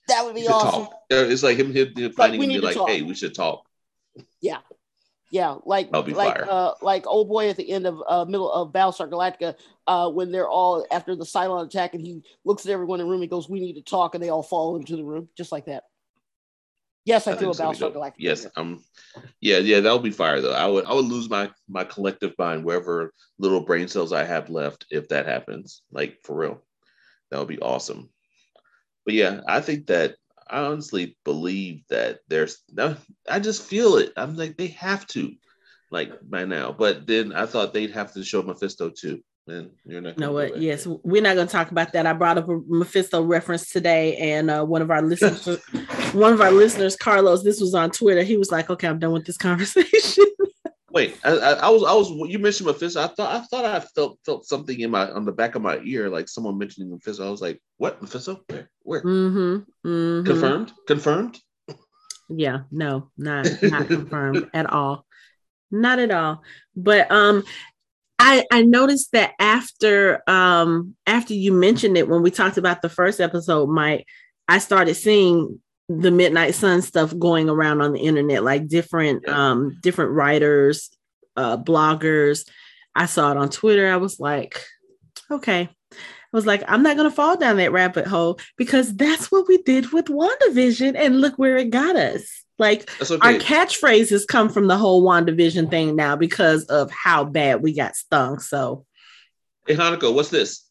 Speaker 2: That would be awesome.
Speaker 3: talk. It's like him, him, him finding
Speaker 2: we
Speaker 3: him,
Speaker 2: need
Speaker 3: be
Speaker 2: to
Speaker 3: like,
Speaker 2: talk.
Speaker 3: "Hey, we should talk."
Speaker 2: Yeah,
Speaker 3: Yeah, like
Speaker 2: like
Speaker 3: fire.
Speaker 2: uh like old boy at the end of uh middle of Battlestar Galactica, uh when they're all after the Cylon attack and he looks at everyone in the room and goes, We need to talk, and they all fall into the room, just like that. Yes, I,
Speaker 3: I
Speaker 2: feel about. Galactica.
Speaker 3: Yes, um, yeah, yeah, that would be fire though. I would, I would lose my my collective mind, wherever little brain cells I have left, if that happens. Like for real, that would be awesome. But yeah, I think that I honestly believe that there's no. I just feel it. I'm like they have to, like by now. But then I thought they'd have to show Mephisto too. And you're not.
Speaker 1: You know what? Yes, we're not going to talk about that. I brought up a Mephisto reference today, and uh, one of our listeners, one of our listeners, Carlos, this was on Twitter. He was like, "Okay, I'm done with this conversation."
Speaker 3: Wait, I, I, was, I was. You mentioned Mephisto. I thought, I thought I felt felt something in my on the back of my ear, like someone mentioning Mephisto. I was like, "What Mephisto? Where? Where?
Speaker 1: mm-hmm, mm-hmm.
Speaker 3: Confirmed? Confirmed?
Speaker 1: Yeah, no, not not confirmed at all. Not at all. But um I I noticed that after um after you mentioned it when we talked about the first episode, Mike, I started seeing the Midnight Sun stuff going around on the internet, like different um different writers, uh bloggers. I saw it on Twitter. I was like, okay. I was like, I'm not gonna fall down that rabbit hole because that's what we did with WandaVision, and look where it got us. Like
Speaker 3: That's
Speaker 1: our catchphrases come from the whole WandaVision thing now because of how bad we got stung. So
Speaker 3: hey, what's this?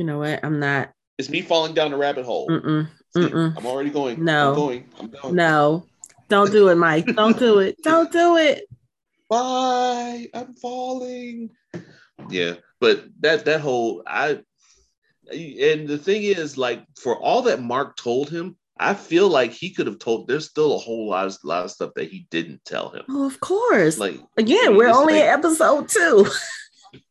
Speaker 1: you know what? I'm not.
Speaker 3: It's me falling down the rabbit hole.
Speaker 1: Mm-mm,
Speaker 3: See. I'm already going.
Speaker 1: No.
Speaker 3: I'm going. I'm going.
Speaker 1: no, don't do it, Mike. Don't do it. Don't do it.
Speaker 3: Bye. I'm falling. Yeah, but that that whole I and the thing is, like, for all that Mark told him, I feel like he could have told. There's still a whole lot of lot of stuff that he didn't tell him.
Speaker 1: Oh, of course.
Speaker 3: Like
Speaker 1: Again, we're only
Speaker 3: like-
Speaker 1: at episode two.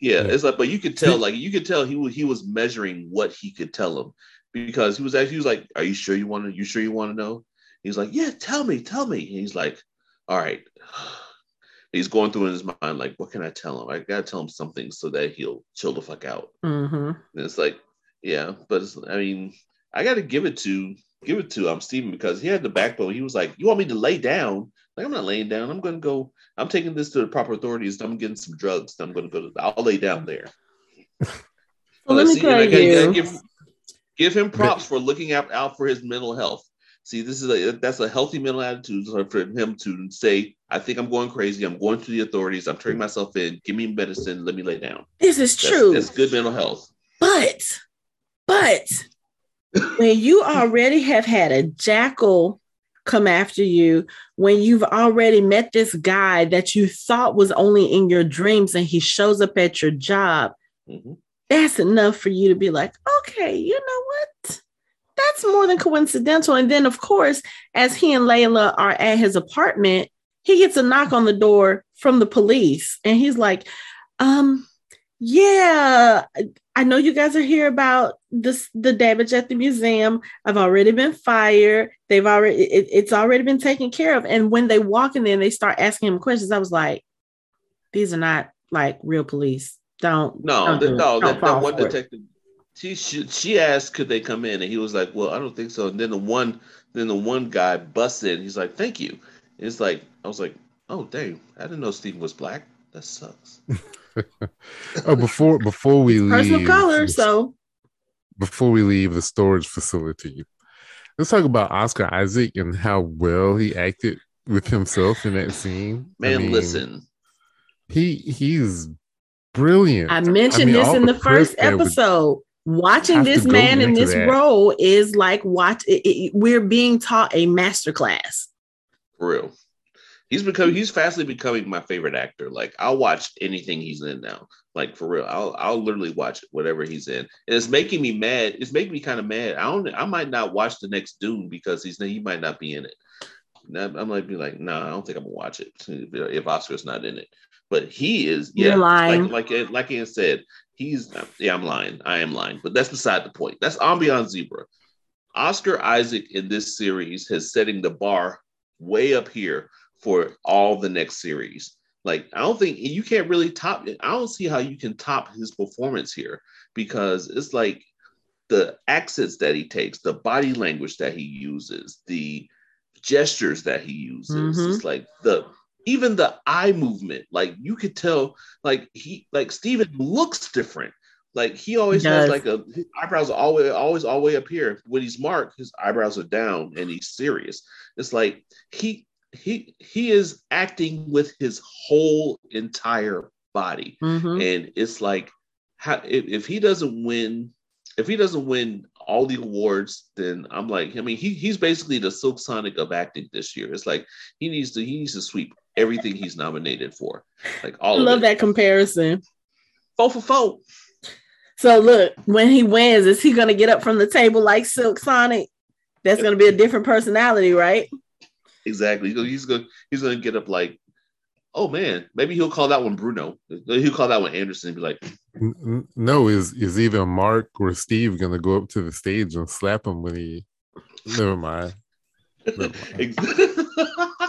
Speaker 3: Yeah,
Speaker 4: Yeah.
Speaker 3: it's like, but you could tell, like, you could tell he was he was measuring what he could tell him because he was actually he was like, "Are you sure you want to? You sure you want to know?" He's like, "Yeah, tell me, tell me." And he's like, "All right." He's going through in his mind, like, "What can I tell him? I gotta tell him something so that he'll chill the fuck out."
Speaker 1: hmm
Speaker 3: And it's like, yeah, but it's, I mean, I got to give it to give it to um Steven because he had the backbone. He was like, "You want me to lay down?" Like, I'm not laying down. I'm gonna go. I'm taking this to the proper authorities. I'm getting some drugs. I'm gonna go. To, I'll lay down there.
Speaker 1: So let me
Speaker 3: see,
Speaker 1: tell
Speaker 3: I gotta-
Speaker 1: you.
Speaker 3: gotta give, give him props for looking out, out for his mental health. See, this is a that's a healthy mental attitude for him to say, "I think I'm going crazy. I'm going to the authorities. I'm turning myself in. Give me medicine. Let me lay down."
Speaker 1: This is true.
Speaker 3: That's good mental health.
Speaker 1: But, but when you already have had a jackal come after you when you've already met this guy that you thought was only in your dreams and he shows up at your job.
Speaker 3: Mhm.
Speaker 1: That's enough for you to be like, okay, you know what? That's more than coincidental. And then, of course, as he and Layla are at his apartment, he gets a knock on the door from the police. And he's like, um, yeah, I know you guys are here about this the damage at the museum. I've already been fired. They've already it, it's already been taken care of. And when they walk in there and they start asking him questions, I was like, these are not like real police. Don't
Speaker 3: No,
Speaker 1: don't
Speaker 3: the,
Speaker 1: do
Speaker 3: no,
Speaker 1: Don't
Speaker 3: that, that one
Speaker 1: for it.
Speaker 3: detective. She, she she asked could they come in, and he was like, "Well, I don't think so." And then the one then the one guy busts in. He's like, "Thank you." It's like I was like, "Oh dang, I didn't know Steven was black. That sucks."
Speaker 4: Oh, before before we leave,
Speaker 1: person of color. So
Speaker 4: before we leave the storage facility, let's talk about Oscar Isaac and how well he acted with himself in that scene. I
Speaker 3: Man,
Speaker 4: mean,
Speaker 3: listen,
Speaker 4: he he's brilliant.
Speaker 1: I mentioned
Speaker 4: mean,
Speaker 1: this in the
Speaker 4: the
Speaker 1: first
Speaker 4: clips that would
Speaker 1: episode. Watching this man in this
Speaker 4: that.
Speaker 1: role is like watch. It, it- we're being taught a master class.
Speaker 3: for real. He's become he's fastly becoming my favorite actor. Like I'll watch anything he's in now. Like for real, I'll I'll literally watch whatever he's in, and it's making me mad. It's making me kind of mad. I don't. I might not watch the next Dune because he's he might not be in it. I, I might be like, no, I don't think I'm gonna watch it if Oscar's not in it. But he is. Yeah,
Speaker 1: You're lying.
Speaker 3: Like like like Ian said, he's. Yeah, I'm lying. I am lying. But that's beside the point. That's Ambiance Zebra. Oscar Isaac in this series has setting the bar way up here for all the next series. Like, I don't think you can't really top it. I don't see how you can top his performance here because it's like the accents that he takes, the body language that he uses, the gestures that he uses.
Speaker 1: Mhm.
Speaker 3: It's like the even the eye movement, like you could tell, like he like Steven looks different. Like he always
Speaker 1: He
Speaker 3: has like a his eyebrows are always always all the way up here. When he's marked, his eyebrows are down and he's serious. It's like he he he is acting with his whole entire body
Speaker 1: Mhm.
Speaker 3: and it's like how if, if he doesn't win if he doesn't win all the awards then i'm like i mean he, he's basically the silk sonic of acting this year it's like he needs to he needs to sweep everything he's nominated for like all
Speaker 1: I
Speaker 3: all
Speaker 1: love
Speaker 3: of
Speaker 1: that comparison.
Speaker 3: four for four
Speaker 1: So look, when he wins, is he gonna get up from the table like Silk Sonic? That's gonna be a different personality, right?
Speaker 3: exactly he's gonna he's gonna get up like oh man maybe he'll call that one bruno he'll call that one anderson and be like
Speaker 4: N- n- No, is is either Mark or Steve gonna go up to the stage and slap him when he? Never mind. Never.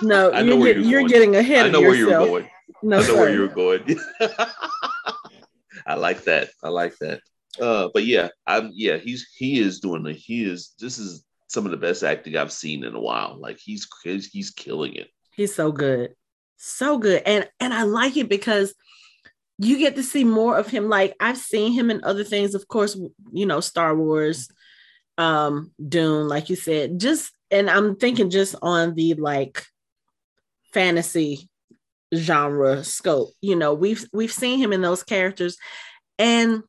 Speaker 1: No,
Speaker 3: I know
Speaker 1: you're,
Speaker 3: where
Speaker 1: get-
Speaker 3: you're
Speaker 1: you're getting ahead
Speaker 3: I
Speaker 1: of
Speaker 3: know where you're
Speaker 1: yourself.
Speaker 3: going.
Speaker 1: No,
Speaker 3: I know where you were going. I like that. I like that. Uh, but yeah, I'm yeah, he's he is doing the he is this is some of the best acting I've seen in a while. Like he's he's, he's killing it.
Speaker 1: He's so good. So good. And and I like it because you get to see more of him. Like I've seen him in other things, of course, you know, Star Wars, um, Dune, like you said, just and I'm thinking just on the like fantasy genre scope. You know, we've we've seen him in those characters, and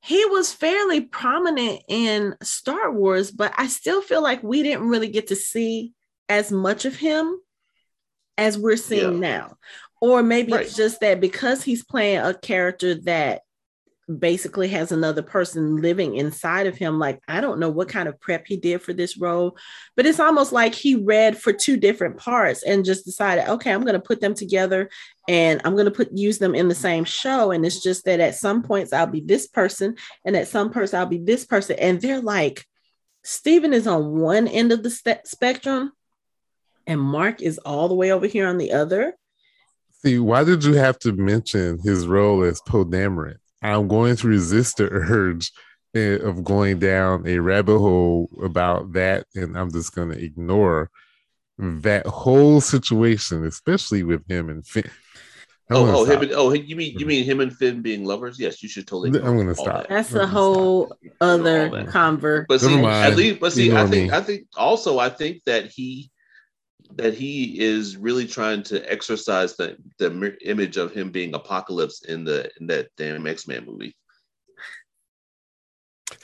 Speaker 1: he was fairly prominent in Star Wars, but I still feel like we didn't really get to see as much of him as we're seeing now. Or maybe
Speaker 3: Right.
Speaker 1: it's just that because he's playing a character that basically has another person living inside of him. Like, I don't know what kind of prep he did for this role, but it's almost like he read for two different parts and just decided, okay, I'm going to put them together and I'm going to put use them in the same show. And it's just that at some points I'll be this person, and at some points I'll be this person. And they're like, Steven is on one end of the spe- spectrum, and Mark is all the way over here on the other.
Speaker 4: See, why did you have to mention his role as Poe Dameron? I'm going to resist the urge of going down a rabbit hole about that, and I'm just going to ignore that whole situation, especially with him and Finn. I'm
Speaker 3: Oh, oh,
Speaker 4: stop.
Speaker 3: him and, oh, you mean you mm-hmm. mean him and Finn being lovers? Yes, you should totally.
Speaker 4: I'm gonna stop.
Speaker 3: that.
Speaker 1: That's
Speaker 4: Let
Speaker 1: a
Speaker 4: me
Speaker 1: whole other
Speaker 3: All that.
Speaker 1: conver.
Speaker 3: But see, at least, but see,
Speaker 4: Ignore
Speaker 3: I think,
Speaker 4: me.
Speaker 3: I think also, I think that he, that he is really trying to exercise the the image of him being Apocalypse in the in that damn X Men movie.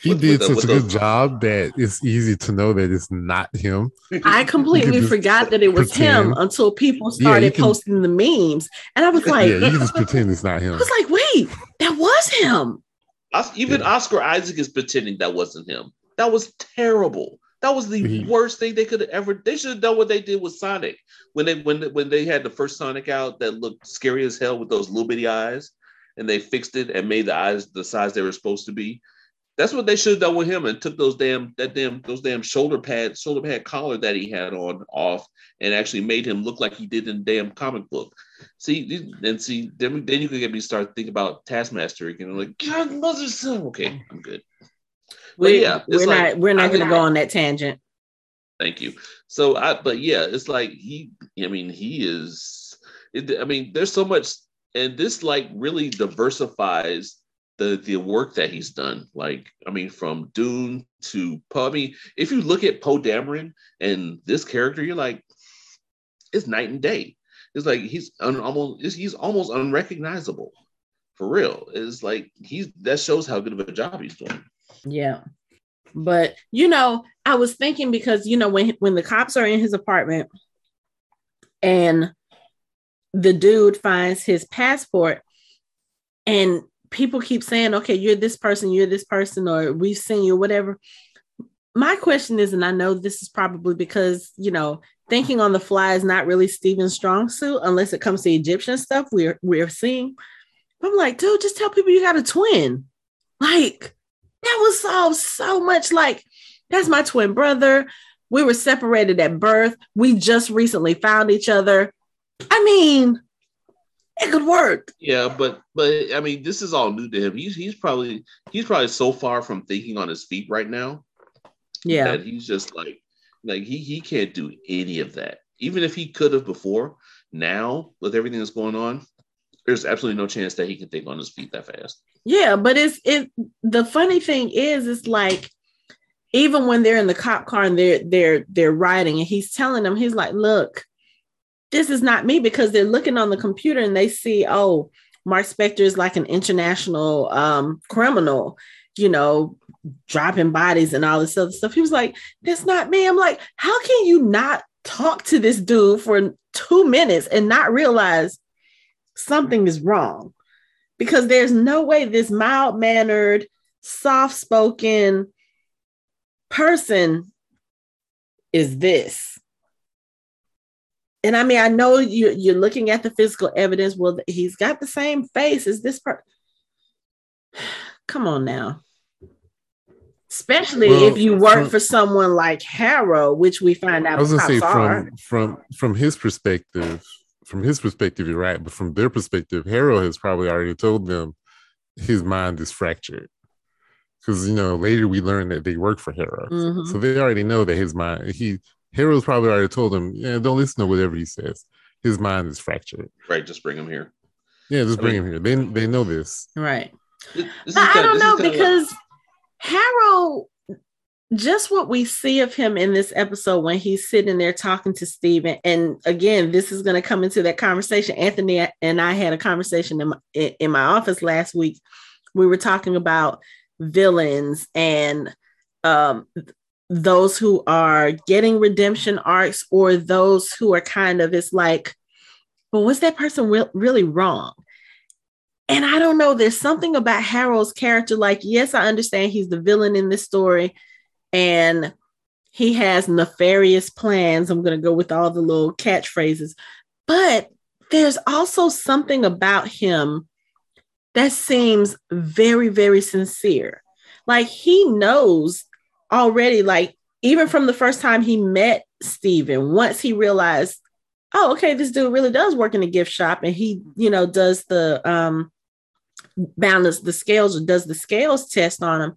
Speaker 4: He
Speaker 3: With-
Speaker 4: did
Speaker 3: with
Speaker 4: such
Speaker 3: with
Speaker 4: a good
Speaker 3: those-
Speaker 4: job that it's easy to know that it's not him.
Speaker 1: I completely forgot that it was him until people
Speaker 4: Yeah,
Speaker 1: started
Speaker 4: can-
Speaker 1: posting the memes. And I was like,
Speaker 4: yeah, you can just pretend it's not him I
Speaker 1: was like, wait, that was him.
Speaker 3: Even
Speaker 4: Yeah.
Speaker 3: Oscar Isaac is pretending that wasn't him. That was terrible. That was the
Speaker 4: He-
Speaker 3: worst thing they could have ever. They should have done what they did with Sonic when they when when they had the first Sonic out that looked scary as hell with those little bitty eyes, and they fixed it and made the eyes the size they were supposed to be. That's what they should have done with him and took those damn that damn those damn shoulder pad shoulder pad collar that he had on off and actually made him look like he did in the damn comic book. See, and see, then, then you could get me start thinking about Taskmaster again. I'm like, God, mother son. Okay, I'm good. But
Speaker 1: We,
Speaker 3: yeah,
Speaker 1: we're
Speaker 3: like-
Speaker 1: not we're not
Speaker 3: I
Speaker 1: gonna go on that tangent.
Speaker 3: Thank you. So I, but yeah, it's like he. I mean, he is. It, I mean, there's so much, and this like really diversifies the the work that he's done. Like, I mean, from Dune to Poe. I mean, if you look at Poe Dameron and this character, you're like, it's night and day. It's like he's un, almost he's almost unrecognizable. For real, it's like he's that shows how good of a job he's doing.
Speaker 1: Yeah. But you know, I was thinking because you know when when the cops are in his apartment and the dude finds his passport and people keep saying, "Okay, you're this person, you're this person or we've seen you whatever." My question is and I know this is probably because, you know, thinking on the fly is not really Steven's strong suit unless it comes to Egyptian stuff we're we're seeing. I'm like, dude, just tell people you got a twin. Like, that was solve so much. Like, that's my twin brother. We were separated at birth. We just recently found each other. I mean, it could work.
Speaker 3: Yeah, but but I mean, this is all new to him. He's he's probably he's probably so far from thinking on his feet right now
Speaker 1: Yeah.
Speaker 3: that he's just like like he he can't do any of that. Even if he could have before, now with everything that's going on, there's absolutely no chance that he can think on his feet that fast.
Speaker 1: Yeah, but it's it the funny thing is it's like even when they're in the cop car and they're they're they're riding and he's telling them, he's like, look, this is not me because they're looking on the computer and they see, oh, Mark Spector is like an international um criminal, you know, dropping bodies and all this other stuff. He was like, that's not me. I'm like, how can you not talk to this dude for two minutes and not realize something is wrong? because there's no way this mild mannered, soft spoken person is this. And I mean, I know you, you're looking at the physical evidence. Well, he's got the same face as this person. Come on now. Especially
Speaker 4: Well,
Speaker 1: if you work
Speaker 4: from-
Speaker 1: for someone like Harrow, which we find out
Speaker 4: I was gonna say
Speaker 1: are.
Speaker 4: from from from his perspective, from his perspective, you're right. But from their perspective, Harold has probably already told them his mind is fractured. Because you know, later we learn that they work for Harold.
Speaker 1: Mhm.
Speaker 4: So they already know that his mind he Harold's probably already told him, yeah, don't listen to whatever he says. His mind is fractured.
Speaker 3: Right, just bring him here.
Speaker 4: Yeah, just
Speaker 3: I
Speaker 4: bring
Speaker 3: mean-
Speaker 4: him here. They they know this.
Speaker 1: Right.
Speaker 3: This is
Speaker 1: But I
Speaker 3: kinda-
Speaker 1: don't know
Speaker 3: kinda like-
Speaker 1: because Harold, just what we see of him in this episode when he's sitting there talking to Steven, and again, this is going to come into that conversation. Anthony and I had a conversation in my, in my office last week. We were talking about villains and um, those who are getting redemption arcs or those who are kind of, it's like, well, was that person re- really wrong? And I don't know, there's something about Harold's character. Like, yes, I understand he's the villain in this story and he has nefarious plans. I'm going to go with all the little catchphrases, but there's also something about him that seems very, very sincere. Like, he knows already, like, even from the first time he met Steven, once he realized, oh, okay, this dude really does work in a gift shop and he, you know, does the, um, balance the scales or does the scales test on him,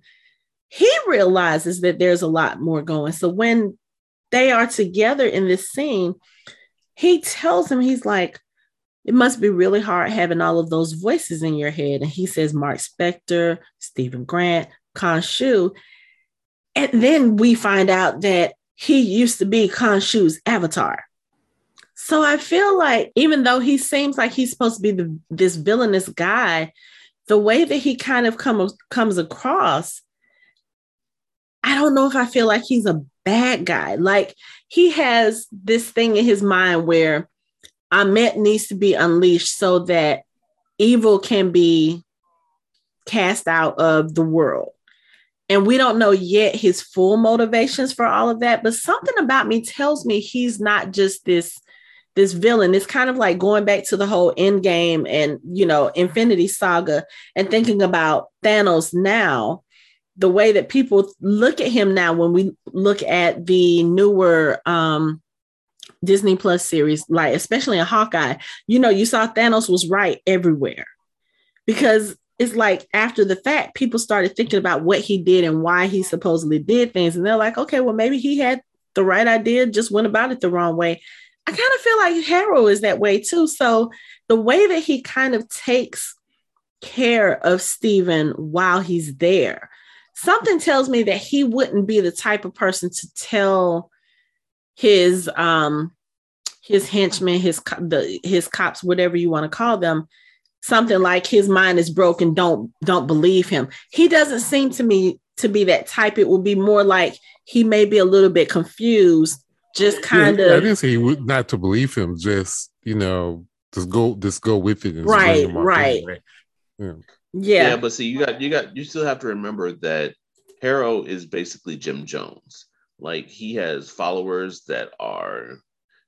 Speaker 1: he realizes that there's a lot more going. So when they are together in this scene, he tells him, he's like, it must be really hard having all of those voices in your head. And he says Mark Spector, Steven Grant, Khonshu. And then we find out that he used to be Khonshu's avatar. So I feel like even though he seems like he's supposed to be the, this villainous guy, the way that he kind of come, comes across, I don't know if I feel like he's a bad guy. Like he has this thing in his mind where Ammit needs to be unleashed so that evil can be cast out of the world. And we don't know yet his full motivations for all of that, but something about me tells me he's not just this this villain. It's kind of like going back to the whole end game and you know Infinity Saga and thinking about Thanos now. The way that people look at him now, when we look at the newer um, Disney Plus series, like especially in Hawkeye, you know, you saw Thanos was right everywhere because it's like after the fact, people started thinking about what he did and why he supposedly did things. And they're like, okay, well, maybe he had the right idea, just went about it the wrong way. I kind of feel like Harrow is that way too. So the way that he kind of takes care of Steven while he's there, something tells me that he wouldn't be the type of person to tell his um his henchmen, his the his cops, whatever you want to call them, something like his mind is broken don't don't believe him. He doesn't seem to me to be that type. It would be more like he may be a little bit confused just kind
Speaker 4: yeah,
Speaker 1: of
Speaker 4: i didn't say he would not to believe him just you know just go just go with it and
Speaker 1: right. right?
Speaker 4: Yeah.
Speaker 1: Yeah
Speaker 3: yeah but see you got you got you still have to remember that harrow is basically jim jones like he has followers that are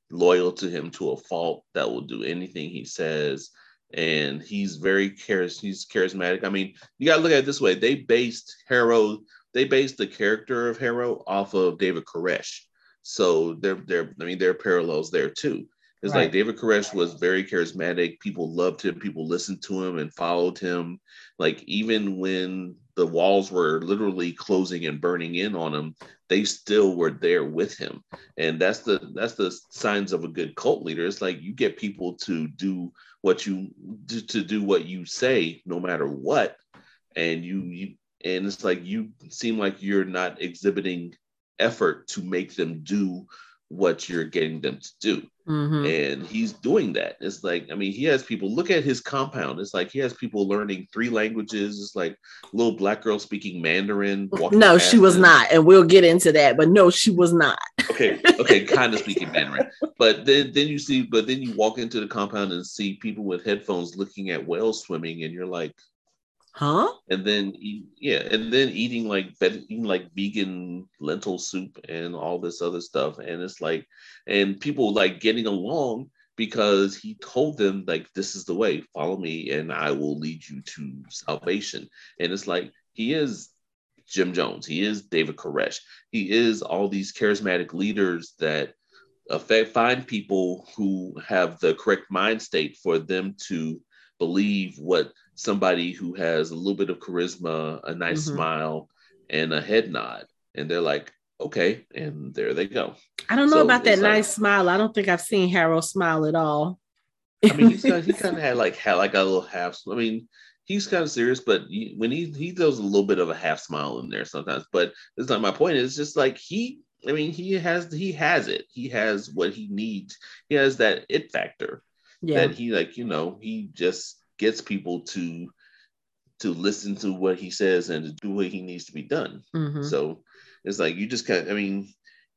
Speaker 3: loyal to him to a fault that will do anything he says and he's very he's charismatic. I mean, you gotta look at it this way. They based Harrow, they based the character of Harrow off of David Koresh. So they're they're I mean there are parallels there too. It's right. like David Koresh was very charismatic. People loved him. People listened to him and followed him. Like even when the walls were literally closing and burning in on him, they still were there with him. And that's the that's the signs of a good cult leader. It's like you get people to do what you do to do what you say no matter what and you, you and it's like you seem like you're not exhibiting effort to make them do what you're getting them to do. Mm-hmm. and he's doing that. It's like i mean he has people look at his compound. It's like he has people learning three languages. It's like little black girl speaking mandarin
Speaker 1: no she was him. not and we'll get into that but no she was not.
Speaker 3: Okay okay kind of speaking mandarin. But then then you see but then you walk into the compound and see people with headphones looking at whales swimming and you're like
Speaker 1: huh?
Speaker 3: And then yeah and then eating like eating like vegan lentil soup and all this other stuff. And it's like and people like getting along because he told them like this is the way follow me and i will lead you to salvation. And it's like he is jim jones. He is david koresh. He is all these charismatic leaders that affect find people who have the correct mind state for them to believe what somebody who has a little bit of charisma, a nice mm-hmm. smile, and a head nod. And they're like, okay. And there they go.
Speaker 1: I don't know so about that like, nice smile. I don't think I've seen Harold smile at all.
Speaker 3: I mean, he's kind of, he kind of had like had like a little half. I mean, he's kind of serious, but when he he does a little bit of a half smile in there sometimes. But it's not my point. It's just like he. I mean, he has he has it. He has what he needs. He has that it factor. Yeah. That he like you know he just gets people to to listen to what he says and to do what he needs to be done. Mm-hmm. So it's like you just kind of, I mean,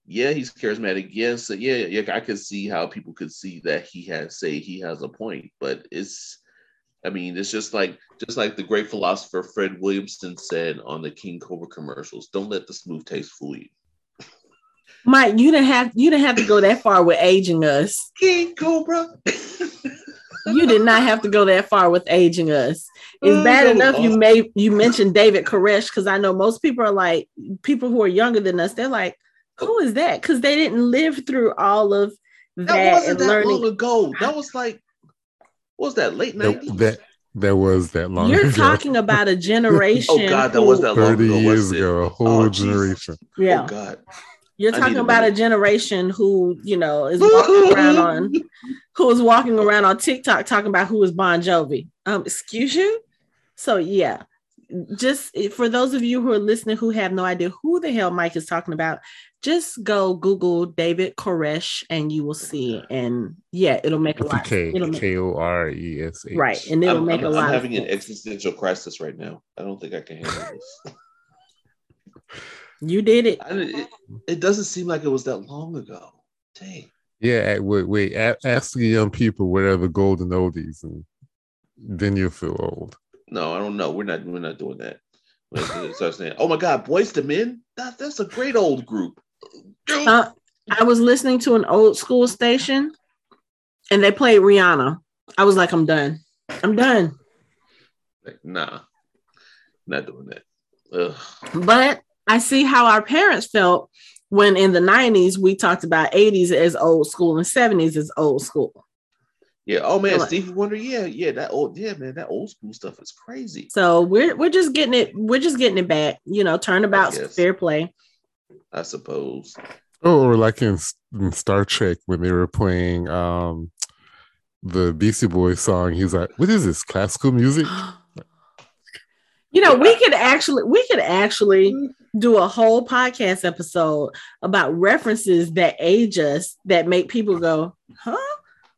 Speaker 3: yeah, he's charismatic. Yes, yeah, yeah, I could see how people could see that he has say he has a point, but it's I mean, it's just like just like the great philosopher Fred Williamson said on the King Cobra commercials, don't let the smooth taste fool you.
Speaker 1: Mike, you didn't have you didn't have to go that far with aging us.
Speaker 3: King Cobra.
Speaker 1: you did not have to go that far with aging us. It's mm, bad enough you may you mentioned David Koresh because I know most people are like people who are younger than us. They're like, who is that? Because they didn't live through all of that. That wasn't that learning.
Speaker 3: long ago. That was like, what was that late nineties?
Speaker 4: That, that was that long.
Speaker 1: You're
Speaker 4: ago.
Speaker 1: talking about a generation.
Speaker 3: oh God, that was that long
Speaker 4: Thirty years ago, a whole oh, generation.
Speaker 1: Yeah.
Speaker 3: Oh God.
Speaker 1: You're talking about a generation who, you know, is walking around on who is walking around on TikTok talking about who is Bon Jovi. Um, excuse you? So yeah, just for those of you who are listening who have no idea who the hell Mike is talking about, just go Google David Koresh and you will see. And yeah, it'll make a lot.
Speaker 4: K K O R E S H.
Speaker 1: Right, and it'll
Speaker 3: I'm,
Speaker 1: make
Speaker 3: I'm,
Speaker 1: a lot.
Speaker 3: I'm having an existential crisis right now. I don't think I can handle this.
Speaker 1: You did it.
Speaker 3: I, it. It doesn't seem like it was that long ago. Dang.
Speaker 4: Yeah, wait, wait. Ask the young people what are the golden oldies, and then you'll feel old.
Speaker 3: No, I don't know. We're not. We're not doing that. Start saying, "Oh my God, Boyz II Men! That, that's a great old group."
Speaker 1: Uh, I was listening to an old school station, and they played Rihanna. I was like, "I'm done. I'm done."
Speaker 3: Like, nah, not doing that. Ugh.
Speaker 1: But I see how our parents felt when in the 90s we talked about 80s as old school and 70s as old school.
Speaker 3: Yeah. Oh man, Stevie Wonder. Yeah, yeah. That old. Yeah, man. That old school stuff is crazy.
Speaker 1: So we're we're just getting it. We're just getting it back. You know, turnabout fair play.
Speaker 3: I suppose.
Speaker 4: Oh, or like in, in, Star Trek when they were playing um the Beastie Boys song. He's like, "What is this? Classical music?"
Speaker 1: You know, we could actually we could actually do a whole podcast episode about references that age us that make people go, "Huh?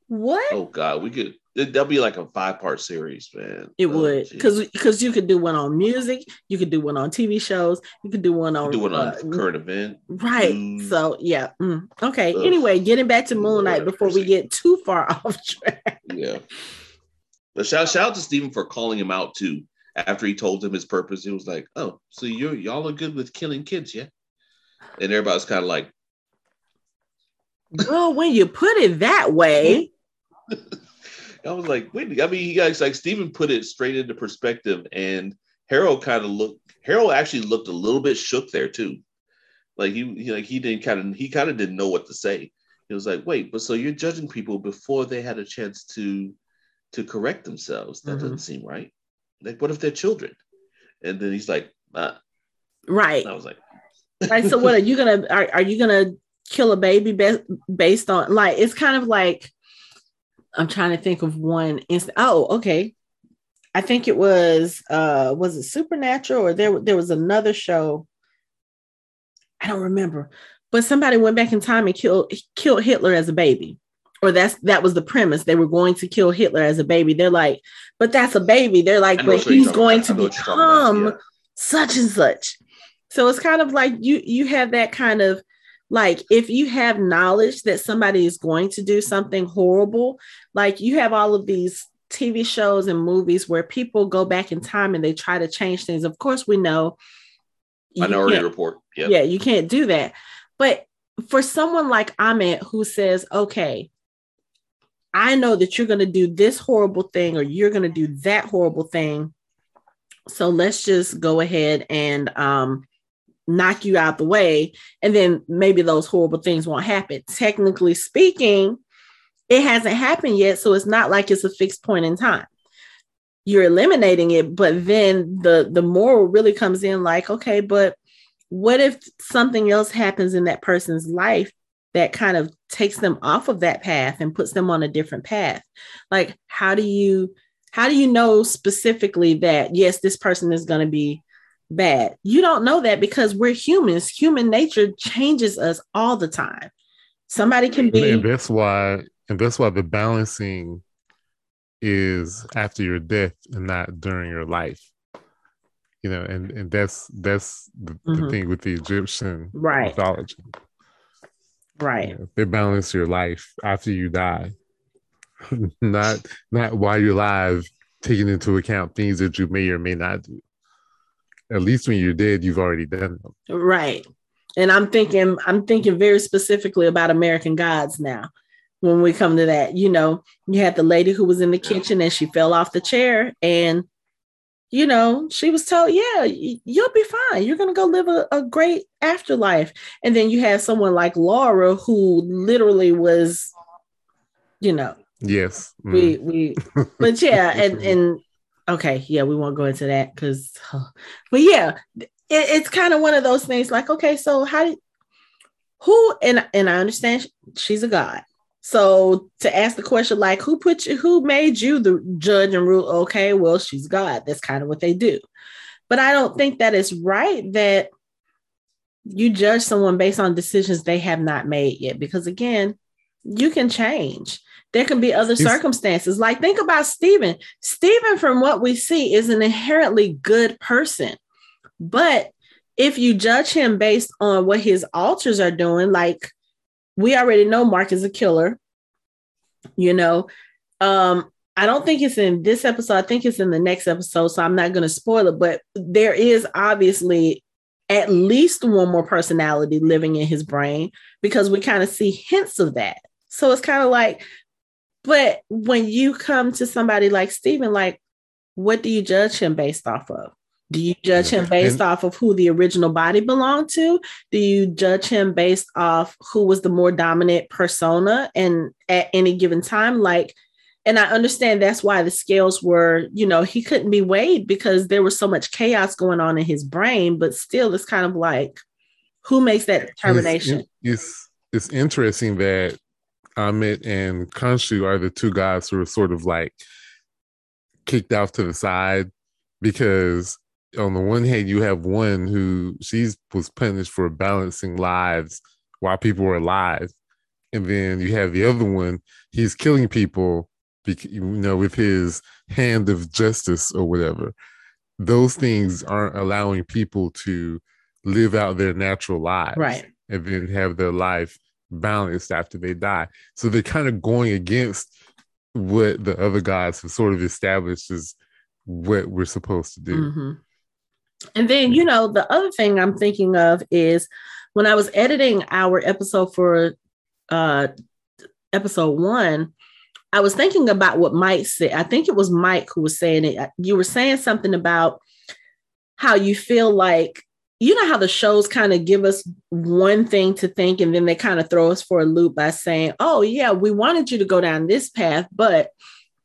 Speaker 1: What?"
Speaker 3: Oh God, we could. That'll be like a five part series, man.
Speaker 1: It oh, would, because because you could do one on music, you could do one on TV shows, you could do one on
Speaker 3: do one on uh, current event,
Speaker 1: right? Mm. So yeah, mm. okay. Ugh. Anyway, getting back to Moon Knight before we get too far off track.
Speaker 3: Yeah, but shout shout out to Steven for calling him out too after he told him his purpose, he was like, "Oh, so you y'all are good with killing kids, yeah?" And everybody's kind of like,
Speaker 1: "Well, when you put it that way."
Speaker 3: I was like, wait, I mean, you guys like Steven put it straight into perspective, and Harold kind of looked. Harold actually looked a little bit shook there too, like he, he like he didn't kind of he kind of didn't know what to say. He was like, wait, but so you're judging people before they had a chance to to correct themselves? That mm-hmm. doesn't seem right. Like, what if they're children? And then he's like, nah.
Speaker 1: right.
Speaker 3: I was like,
Speaker 1: right. So what are you gonna are, are you gonna kill a baby be- based on like it's kind of like I'm trying to think of one instant. Oh, okay. I think it was uh was it Supernatural or there there was another show. I don't remember, but somebody went back in time and killed killed Hitler as a baby or that's that was the premise. They were going to kill Hitler as a baby. They're like, but that's a baby. They're like, but he's going to become yeah. such and such. So it's kind of like you you have that kind of like if you have knowledge that somebody is going to do something horrible, like you have all of these TV shows and movies where people go back in time and they try to change things. Of course, we know
Speaker 3: Minority Report.
Speaker 1: Yep. Yeah, you can't do that. But for someone like Ammit who says, okay, I know that you're going to do this horrible thing or you're going to do that horrible thing. So let's just go ahead and um, knock you out the way. And then maybe those horrible things won't happen. Technically speaking, it hasn't happened yet. So it's not like it's a fixed point in time. You're eliminating it, but then the the moral really comes in like, okay, but what if something else happens in that person's life that kind of takes them off of that path and puts them on a different path. Like how do you how do you know specifically that yes this person is going to be bad? You don't know that because we're humans. Human nature changes us all the time. Somebody can be
Speaker 4: and that's why and that's why the balancing is after your death and not during your life. You know and and that's that's the, mm-hmm. the thing with the egyptian
Speaker 1: right.
Speaker 4: mythology
Speaker 1: Right.
Speaker 4: They balance your life after you die. not not while you're alive, taking into account things that you may or may not do. At least when you're dead, you've already done them.
Speaker 1: Right. And I'm thinking, I'm thinking very specifically about American Gods now. When we come to that, you know, you had the lady who was in the kitchen and she fell off the chair and you know, she was told, yeah, you'll be fine. You're going to go live a, a, great afterlife. And then you have someone like Laura who literally was, you know,
Speaker 4: yes,
Speaker 1: mm. we, we, but yeah. And, and okay. Yeah. We won't go into that because, but yeah, it, it's kind of one of those things like, okay, so how did, who, and, and I understand she's a God. So to ask the question like who put you who made you the judge and rule okay well she's God that's kind of what they do. But I don't think that it's right that you judge someone based on decisions they have not made yet because again you can change. There can be other circumstances. Like think about Steven. Steven from what we see is an inherently good person. But if you judge him based on what his alters are doing, like we already know Mark is a killer, you know. Um, I don't think it's in this episode. I think it's in the next episode, so I'm not going to spoil it. But there is obviously at least one more personality living in his brain because we kind of see hints of that. So it's kind of like, but when you come to somebody like Steven, like, what do you judge him based off of? Do you judge him based and, off of who the original body belonged to? Do you judge him based off who was the more dominant persona and at any given time? Like, and I understand that's why the scales were, you know, he couldn't be weighed because there was so much chaos going on in his brain, but still it's kind of like who makes that determination?
Speaker 4: It's, it's, it's interesting that Ammit and Khonshu are the two guys who are sort of like kicked off to the side because on the one hand, you have one who she was punished for balancing lives while people were alive, and then you have the other one. He's killing people, you know, with his hand of justice or whatever. Those things aren't allowing people to live out their natural lives,
Speaker 1: right?
Speaker 4: And then have their life balanced after they die. So they're kind of going against what the other gods have sort of established as what we're supposed to do.
Speaker 1: Mm-hmm. And then, you know, the other thing I'm thinking of is when I was editing our episode for uh episode one, I was thinking about what Mike said. I think it was Mike who was saying it. You were saying something about how you feel like you know how the shows kind of give us one thing to think and then they kind of throw us for a loop by saying, "Oh yeah, we wanted you to go down this path, but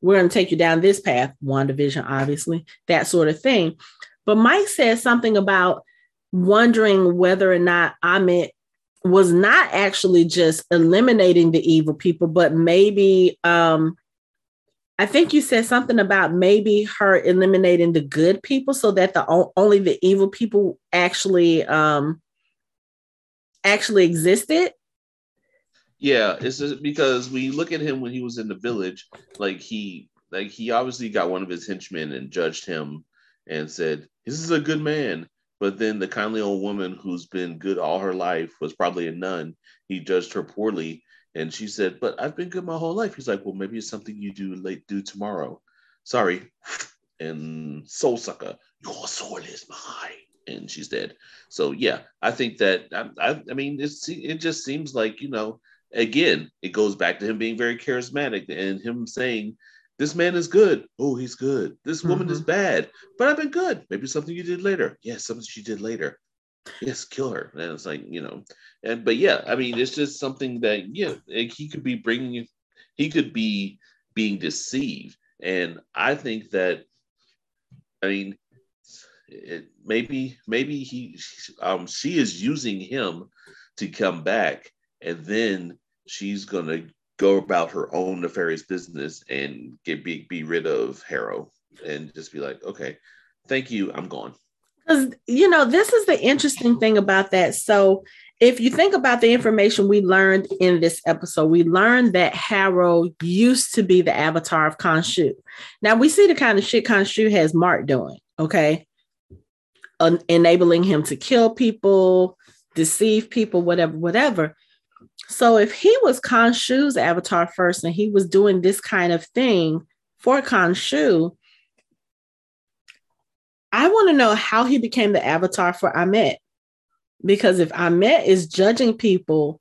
Speaker 1: we're going to take you down this path." WandaVision, obviously, that sort of thing. But Mike said something about wondering whether or not Ammit was not actually just eliminating the evil people, but maybe um, I think you said something about maybe her eliminating the good people so that the only the evil people actually um, actually existed.
Speaker 3: Yeah, it's just because we look at him when he was in the village, like he like he obviously got one of his henchmen and judged him and said, This is a good man. But then the kindly old woman who's been good all her life was probably a nun. He judged her poorly. And she said, But I've been good my whole life. He's like, Well, maybe it's something you do late do tomorrow. Sorry. And soul sucker, your soul is mine. And she's dead. So yeah, I think that I, I, I mean it's it just seems like, you know, again, it goes back to him being very charismatic and him saying, this man is good. Oh, he's good. This woman mm-hmm. is bad, but I've been good. Maybe something you did later. Yes, something she did later. Yes, kill her. And it's like you know, and but yeah, I mean, it's just something that yeah, like he could be bringing, he could be being deceived, and I think that, I mean, it, maybe maybe he, um, she is using him to come back, and then she's gonna go about her own nefarious business and get be, be rid of Harrow and just be like, okay, thank you, I'm gone.
Speaker 1: Because you know, this is the interesting thing about that. So if you think about the information we learned in this episode, we learned that Harrow used to be the avatar of Khonshu. Now we see the kind of shit Khonshu has Mark doing, okay? Uh, enabling him to kill people, deceive people, whatever, whatever. So if he was Khonshu's avatar first and he was doing this kind of thing for Khonshu, I want to know how he became the avatar for Ammit. Because if Ammit is judging people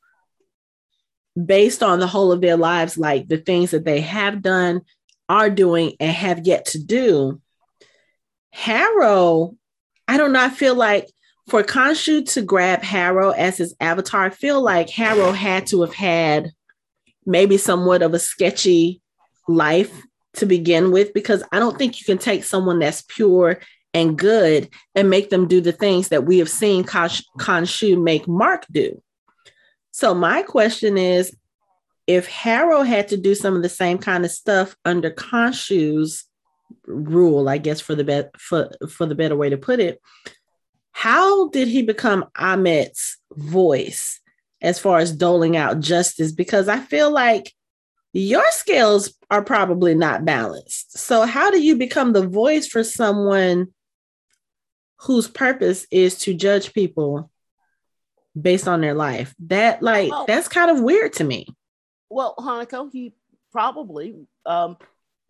Speaker 1: based on the whole of their lives, like the things that they have done, are doing, and have yet to do, Harrow, I do not feel like for Khonshu to grab Harrow as his avatar, I feel like Harrow had to have had maybe somewhat of a sketchy life to begin with, because I don't think you can take someone that's pure and good and make them do the things that we have seen Khonshu make Mark do. So my question is, if Harrow had to do some of the same kind of stuff under Khonshu's rule, I guess for the be- for for the better way to put it, how did he become Ammit's voice as far as doling out justice? Because I feel like your scales are probably not balanced. So, how do you become the voice for someone whose purpose is to judge people based on their life. That like that's kind of weird to me.
Speaker 2: Well, Hanako, he probably um,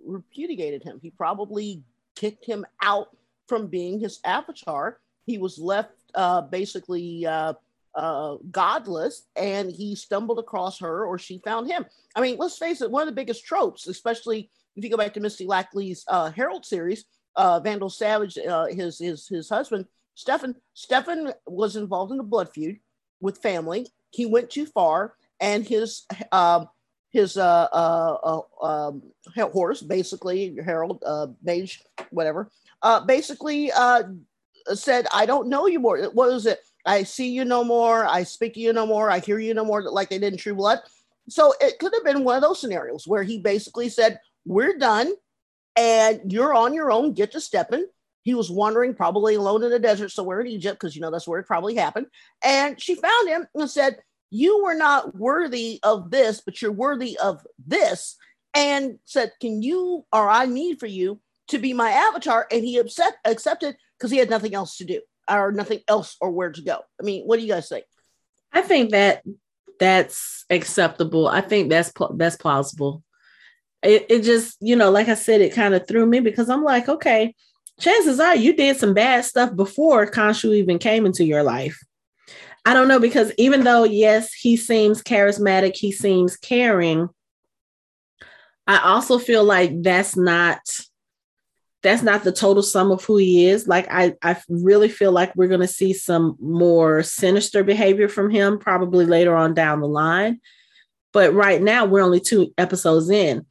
Speaker 2: repudiated him. He probably kicked him out from being his avatar. He was left uh, basically uh, uh, godless, and he stumbled across her, or she found him. I mean, let's face it. One of the biggest tropes, especially if you go back to Misty Lackey's uh, Herald series, uh, Vandal Savage, uh, his his his husband Stefan. Stefan was involved in a blood feud with family. He went too far, and his um, his uh, uh, uh, um, horse, basically Herald uh, Mage, whatever, uh, basically uh, said, "I don't know you more." What is it? I see you no more. I speak to you no more. I hear you no more. Like they did in True Blood. So it could have been one of those scenarios where he basically said, "We're done, and you're on your own. Get to stepping." He was wandering, probably alone in the desert somewhere in Egypt, because you know that's where it probably happened. And she found him and said, You were not worthy of this, but you're worthy of this. And said, Can you or I need for you to be my avatar? And he upset, accepted because he had nothing else to do or nothing else or where to go. I mean, what do you guys think?
Speaker 1: I think that that's acceptable. I think that's that's plausible. It it just you know, like I said, it kind of threw me because I'm like, okay, chances are you did some bad stuff before Khonshu even came into your life. I don't know because even though yes, he seems charismatic, he seems caring. I also feel like that's not that's not the total sum of who he is. Like I, I really feel like we're going to see some more sinister behavior from him probably later on down the line. But right now we're only two episodes in.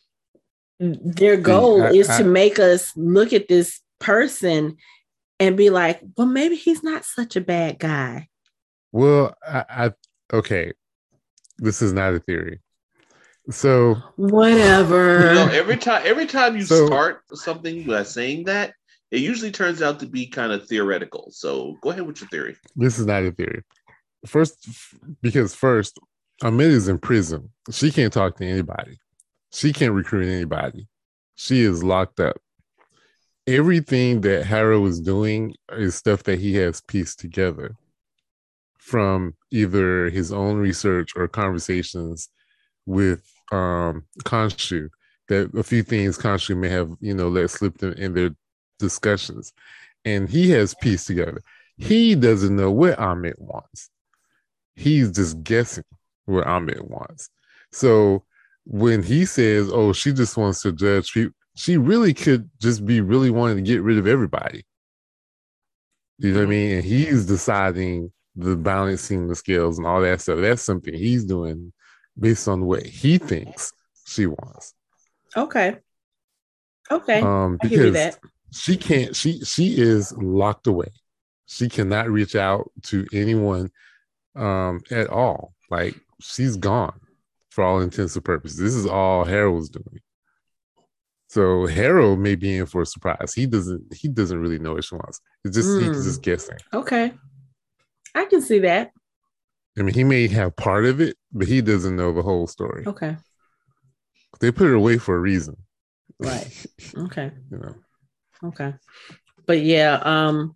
Speaker 1: Their goal
Speaker 4: I-
Speaker 1: is
Speaker 4: I-
Speaker 1: to make us look at this person and be like, well, maybe he's not such a bad guy.
Speaker 4: Well, I, I okay. This is not a theory. So
Speaker 1: Whatever.
Speaker 3: You know, every time every time you
Speaker 4: So-
Speaker 3: start something by saying that, it usually turns out to be kind of theoretical. So go ahead with your theory.
Speaker 4: this is not a theory. First, because first, Ammit is in prison. She can't talk to anybody. She can't recruit anybody. She is locked up. Everything that Harrow is doing is stuff that he has pieced together from either his own research or conversations with um Khonshu. That a few things Khonshu may have, you know, let slip in, in their discussions. And he has pieced together. He doesn't know what Ammit wants. He's just guessing what Ammit wants. So when he says, "Oh, she just wants to judge people," she really could just be really wanting to get rid of everybody. You know what I mean? And he's deciding the balancing the scales and all that stuff. That's something he's doing based on what he thinks she wants.
Speaker 1: okay. Okay.
Speaker 4: Um,
Speaker 1: I give you
Speaker 4: because
Speaker 1: that.
Speaker 4: she can't. She she is locked away. She cannot reach out to anyone um, at all. Like she's gone for all intents and purposes. This is all Harrow's doing. So Harrow may be in for a surprise. He doesn't. He doesn't really know what she wants. It's just he's
Speaker 1: Mm.
Speaker 4: just guessing.
Speaker 1: Okay. I can see that.
Speaker 4: I mean, he may have part of it, but he doesn't know the whole story.
Speaker 1: Okay.
Speaker 4: They put it away for a reason.
Speaker 1: Right. Okay.
Speaker 4: you know.
Speaker 1: Okay. But yeah, um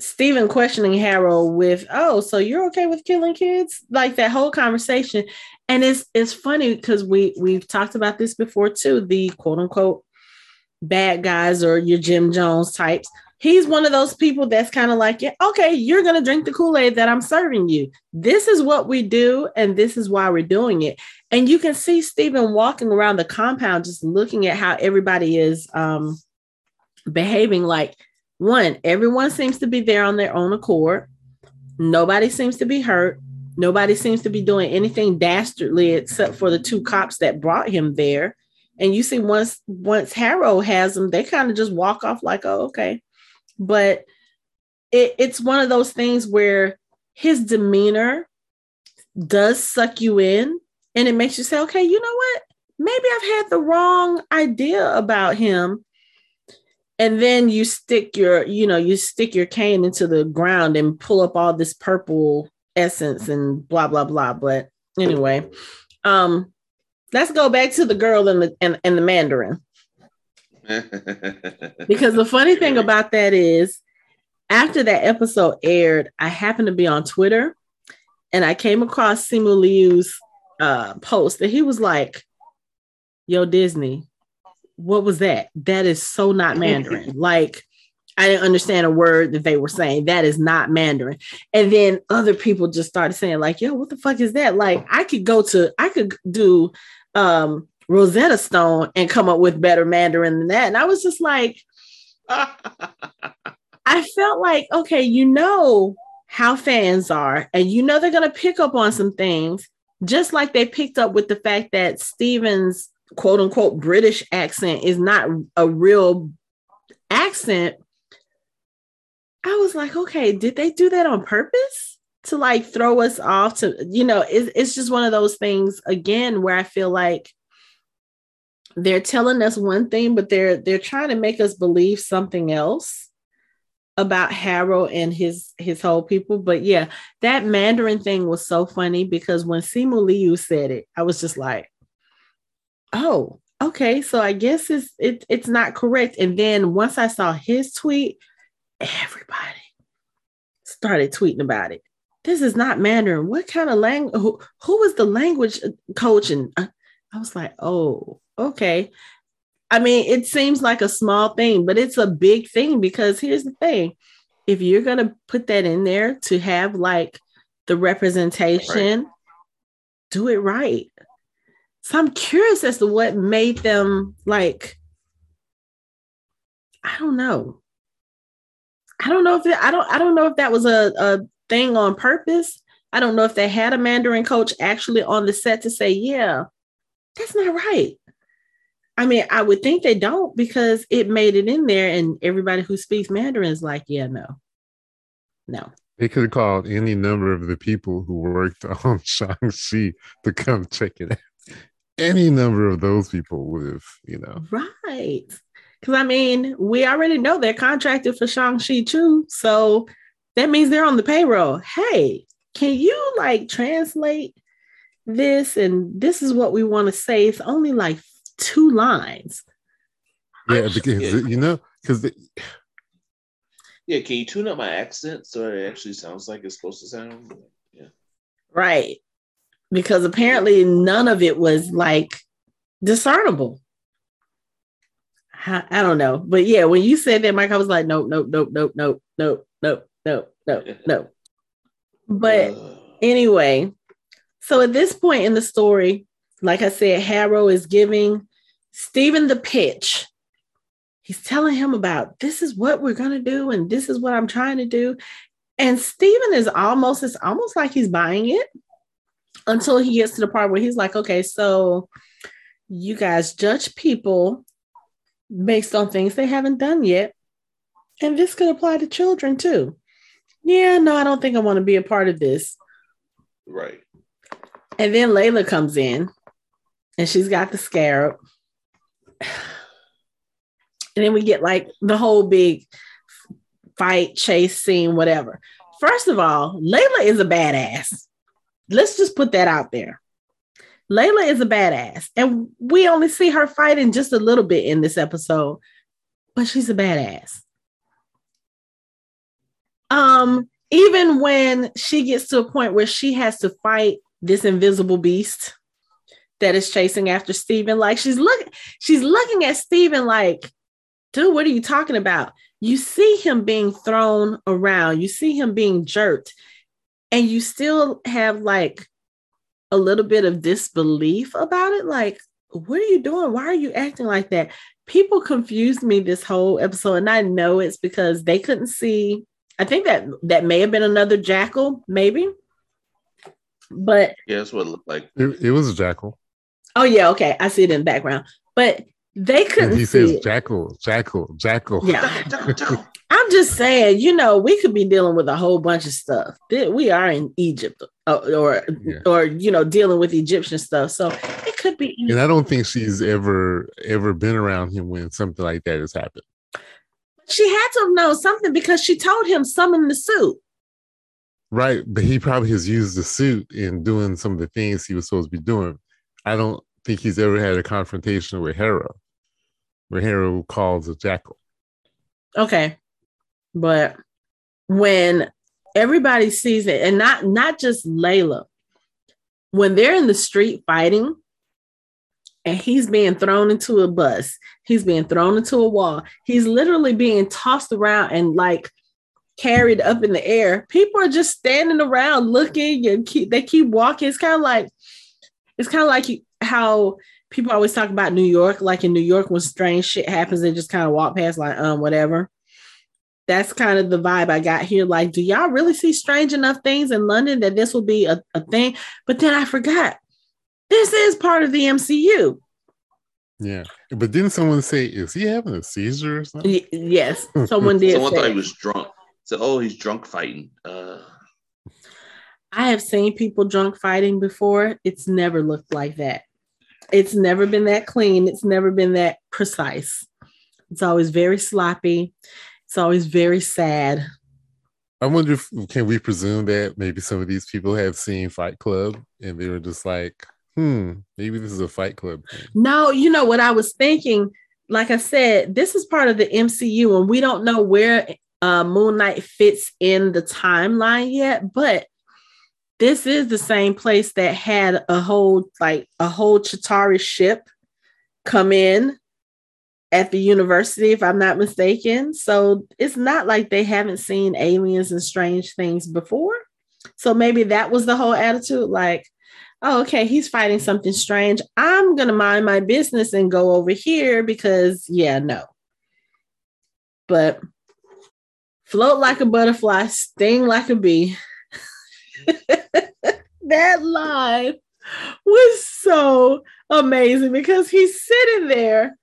Speaker 1: Steven questioning Harrow with, "Oh, so you're okay with killing kids?" Like that whole conversation. And it's it's funny because we we've talked about this before too, the quote unquote bad guys or your Jim Jones types. He's one of those people that's kind of like, yeah, okay, you're going to drink the Kool Aid that I'm serving you. This is what we do, and this is why we're doing it. And you can see Steven walking around the compound, just looking at how everybody is um, behaving. Like, one, everyone seems to be there on their own accord. Nobody seems to be hurt. Nobody seems to be doing anything dastardly except for the two cops that brought him there. And you see, once once Harrow has them, they kind of just walk off like, "Oh, okay." But it, it's one of those things where his demeanor does suck you in, and it makes you say, "Okay, you know what? Maybe I've had the wrong idea about him." And then you stick your, you know, you stick your cane into the ground and pull up all this purple essence and blah blah blah. But anyway, um, let's go back to the girl and the and, and the Mandarin. Because the funny thing about that is after that episode aired, I happened to be on Twitter and I came across Simu Liu's uh, post and he was like, Yo, Disney, what was that? That is so not Mandarin. like, I didn't understand a word that they were saying. That is not Mandarin. And then other people just started saying, like, yo, what the fuck is that? Like, I could go to, I could do um Rosetta Stone and come up with better Mandarin than that. And I was just like, I felt like, okay, you know how fans are, and you know they're going to pick up on some things, just like they picked up with the fact that Steven's quote unquote British accent is not a real accent. I was like, okay, did they do that on purpose to like throw us off? To, you know, it's, it's just one of those things again where I feel like they're telling us one thing, but they're they're trying to make us believe something else about Harrow and his his whole people. But yeah, that Mandarin thing was so funny because when Simu Liu said it, I was just like, oh, okay. So I guess it's it, it's not correct. And then once I saw his tweet, everybody started tweeting about it. This is not Mandarin. What kind of language? Who, was the language coach? And uh, I was like, oh, okay. I mean, it seems like a small thing, but it's a big thing because here's the thing if you're going to put that in there to have like the representation, right. do it right. So I'm curious as to what made them like, I don't know. I don't know if it, I don't I don't know if that was a, a thing on purpose. I don't know if they had a Mandarin coach actually on the set to say, yeah, that's not right. I mean, I would think they don't because it made it in there, and everybody who speaks Mandarin is like, yeah, no, no.
Speaker 4: They could have called any number of the people who worked on Shang-Chi to come check it out. Any number of those people would have, you know.
Speaker 1: Right. Because I mean, we already know they're contracted for Shang-Chi too. So that means they're on the payroll. Hey, can you like translate this? And this is what we want to say. It's only like two lines.
Speaker 4: Yeah, because yeah. you know, because
Speaker 3: yeah, can you tune up my accent so it actually sounds like it's supposed to sound? Yeah,
Speaker 1: right. Because apparently none of it was like discernible. I, I don't know, but yeah, when you said that, Mike, I was like, nope, nope, nope, nope, nope, nope, nope, nope, nope, nope. But anyway, so at this point in the story, like I said, Harrow is giving Steven the pitch. He's telling him about this is what we're going to do and this is what I'm trying to do. And Steven is almost, it's almost like he's buying it until he gets to the part where he's like, okay, so you guys judge people based on things they haven't done yet. And this could apply to children too. Yeah, no, I don't think I want to be a part of this.
Speaker 3: Right.
Speaker 1: And then Layla comes in and she's got the scarab and then we get like the whole big fight, chase scene, whatever. First of all, Layla is a badass. Let's just put that out there. Layla is a badass, and we only see her fighting just a little bit in this episode, but she's a badass. Um, even when she gets to a point where she has to fight this invisible beast, that is chasing after Steven. Like she's looking, she's looking at Steven like, dude, what are you talking about? You see him being thrown around, you see him being jerked, and you still have like a little bit of disbelief about it. Like, what are you doing? Why are you acting like that? People confused me this whole episode, and I know it's because they couldn't see. I think that that may have been another jackal, maybe. But
Speaker 3: yeah, that's what it looked like.
Speaker 4: It, it was a jackal.
Speaker 1: Oh yeah, okay. I see it in the background. But they couldn't. And he says
Speaker 4: it. jackal, jackal, jackal.
Speaker 1: Yeah. I'm just saying, you know, we could be dealing with a whole bunch of stuff. We are in Egypt, uh, or or, yeah. or you know, dealing with Egyptian stuff. So it could be.
Speaker 4: And I don't think she's ever ever been around him when something like that has happened.
Speaker 1: She had to have known something because she told him summon the suit.
Speaker 4: Right, but he probably has used the suit in doing some of the things he was supposed to be doing. I don't think he's ever had a confrontation with Harrow, where Harrow calls a jackal.
Speaker 1: Okay, but when everybody sees it, and not not just Layla, when they're in the street fighting, and he's being thrown into a bus, he's being thrown into a wall, he's literally being tossed around and like carried up in the air. People are just standing around looking and keep they keep walking. It's kind of like it's kind of like how people always talk about New York. Like in New York, when strange shit happens, they just kind of walk past, like um whatever. That's kind of the vibe I got here. Like, do y'all really see strange enough things in London that this will be a, a thing? But then I forgot this is part of the MCU.
Speaker 4: Yeah, but didn't someone say, "Is he having a seizure or something?"
Speaker 1: Y- yes, someone did.
Speaker 3: Someone
Speaker 1: say
Speaker 3: thought he was drunk. So, "Oh, he's drunk fighting." Uh,
Speaker 1: I have seen people drunk fighting before. It's never looked like that. It's never been that clean. It's never been that precise. It's always very sloppy. It's always very sad.
Speaker 4: I wonder if can we presume that maybe some of these people have seen Fight Club and they were just like, "Hmm, maybe this is a Fight Club." Thing.
Speaker 1: No, you know what I was thinking? Like I said, this is part of the MCU, and we don't know where uh, Moon Knight fits in the timeline yet, but this is the same place that had a whole like a whole Chitauri ship come in at the university, if I'm not mistaken. So it's not like they haven't seen aliens and strange things before. So maybe that was the whole attitude like, oh, okay, he's fighting something strange. I'm going to mind my business and go over here because, yeah, no. But float like a butterfly, sting like a bee. that line was so amazing because he's sitting there.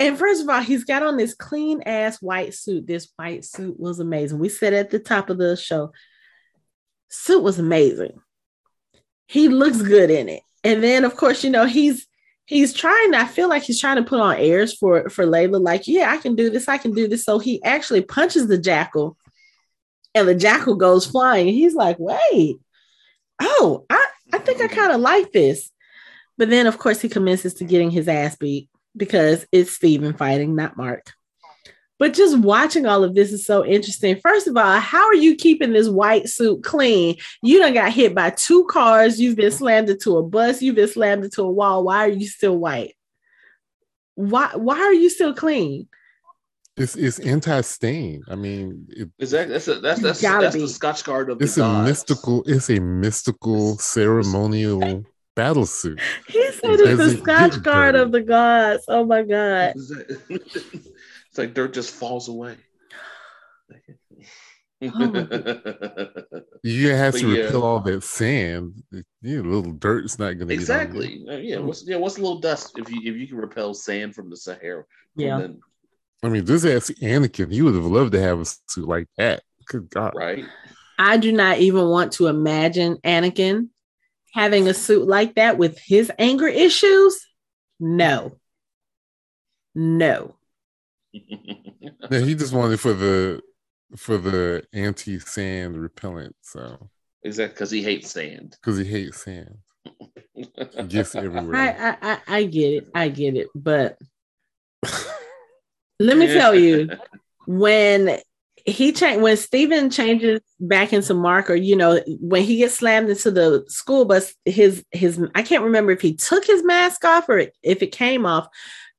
Speaker 1: And first of all, he's got on this clean ass white suit. This white suit was amazing. We said at the top of the show, suit was amazing. He looks good in it. And then of course, you know, he's he's trying, I feel like he's trying to put on airs for for Layla, like, yeah, I can do this, I can do this. So he actually punches the jackal and the jackal goes flying. He's like, wait, oh, I, I think I kind of like this. But then, of course, he commences to getting his ass beat because it's Steven fighting, not Mark. But just watching all of this is so interesting. First of all, how are you keeping this white suit clean? You done got hit by two cars. You've been slammed into a bus. You've been slammed into a wall. Why are you still white? Why why are you still clean?
Speaker 4: It's it's anti-stain. I mean, it,
Speaker 3: exactly. That's a, that's that's that's
Speaker 1: be.
Speaker 3: the Scotchgard of
Speaker 4: it's
Speaker 3: the
Speaker 4: a
Speaker 3: gods.
Speaker 4: mystical. It's a mystical ceremonial battle suit.
Speaker 1: He said it's the
Speaker 4: Scotchgard
Speaker 1: of the gods. Oh my god.
Speaker 3: it's like dirt just falls away.
Speaker 1: Oh
Speaker 4: You have
Speaker 3: But
Speaker 4: to
Speaker 3: yeah.
Speaker 4: repel all that sand. Yeah, a little dirt's not going to
Speaker 3: exactly. Uh, yeah. What's yeah? What's a little dust if you if you can repel sand from the Sahara? from
Speaker 1: Yeah.
Speaker 3: the-
Speaker 4: I mean, this ass Anakin, he would have loved to have a suit like that. Good God.
Speaker 3: right.
Speaker 1: I do not even want to imagine Anakin having a suit like that with his anger issues. No. No.
Speaker 4: Yeah, he just wanted for the for the anti-sand repellent, so
Speaker 3: exactly because he hates sand.
Speaker 4: because he hates sand. He gets everywhere.
Speaker 1: I, I I I get it. I get it. But let me tell you, when he changed when Steven changes back into Mark, or you know, when he gets slammed into the school bus, his his I can't remember if he took his mask off or if it came off.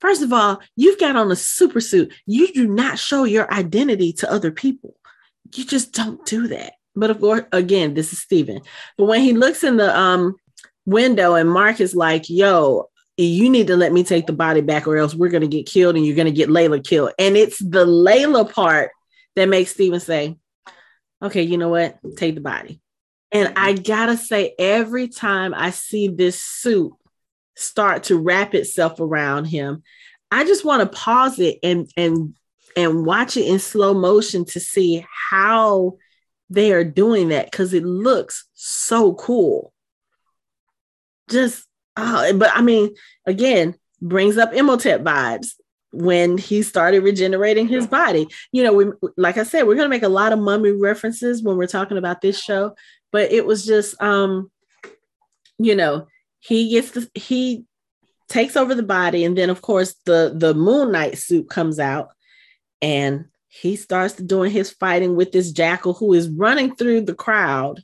Speaker 1: First of all, you've got on a super suit. You do not show your identity to other people. You just don't do that. But of course, again, this is Steven. But when he looks in the um window and Mark is like, yo, you need to let me take the body back or else we're going to get killed and you're going to get Layla killed. And it's the Layla part that makes Steven say, okay, you know what? Take the body. And I got to say, every time I see this suit start to wrap itself around him, I just want to pause it and, and, and watch it in slow motion to see how they are doing that because it looks so cool. Just, oh, but I mean, again, brings up Imhotep vibes when he started regenerating his body. You know, we like I said, we're gonna make a lot of mummy references when we're talking about this show, but it was just um, you know, he gets the he takes over the body, and then of course the the moon knight suit comes out, and he starts doing his fighting with this jackal who is running through the crowd.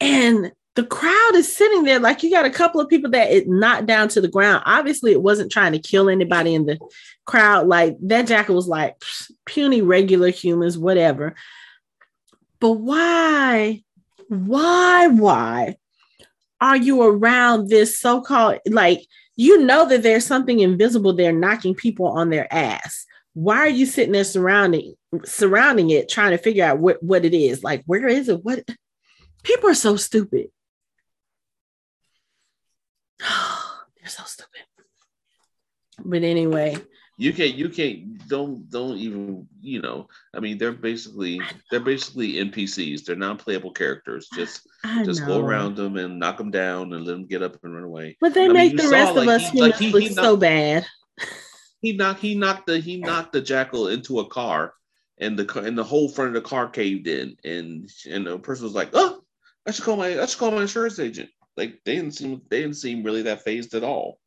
Speaker 1: And the crowd is sitting there like you got a couple of people that it knocked down to the ground. Obviously, it wasn't trying to kill anybody in the crowd. Like that jackal was like puny regular humans, whatever. But why, why, why are you around this so-called like you know that there's something invisible there knocking people on their ass? Why are you sitting there surrounding surrounding it, trying to figure out what, what it is? Like, where is it? What people are so stupid. They're so stupid. But anyway,
Speaker 3: you can't you can't don't don't even you know i mean they're basically they're basically npcs they're non-playable characters. Just
Speaker 1: I
Speaker 3: just
Speaker 1: know.
Speaker 3: go around them and knock them down and let them get up and run away.
Speaker 1: But they
Speaker 3: I
Speaker 1: make
Speaker 3: you
Speaker 1: the
Speaker 3: saw,
Speaker 1: rest of
Speaker 3: like,
Speaker 1: us
Speaker 3: he- like, he-
Speaker 1: look
Speaker 3: he
Speaker 1: so bad.
Speaker 3: he knocked he knocked the he knocked the jackal into a car and the car and the whole front of the car caved in. And and the person was like oh i should call my i should call my insurance agent like they didn't seem they didn't seem really that phased at all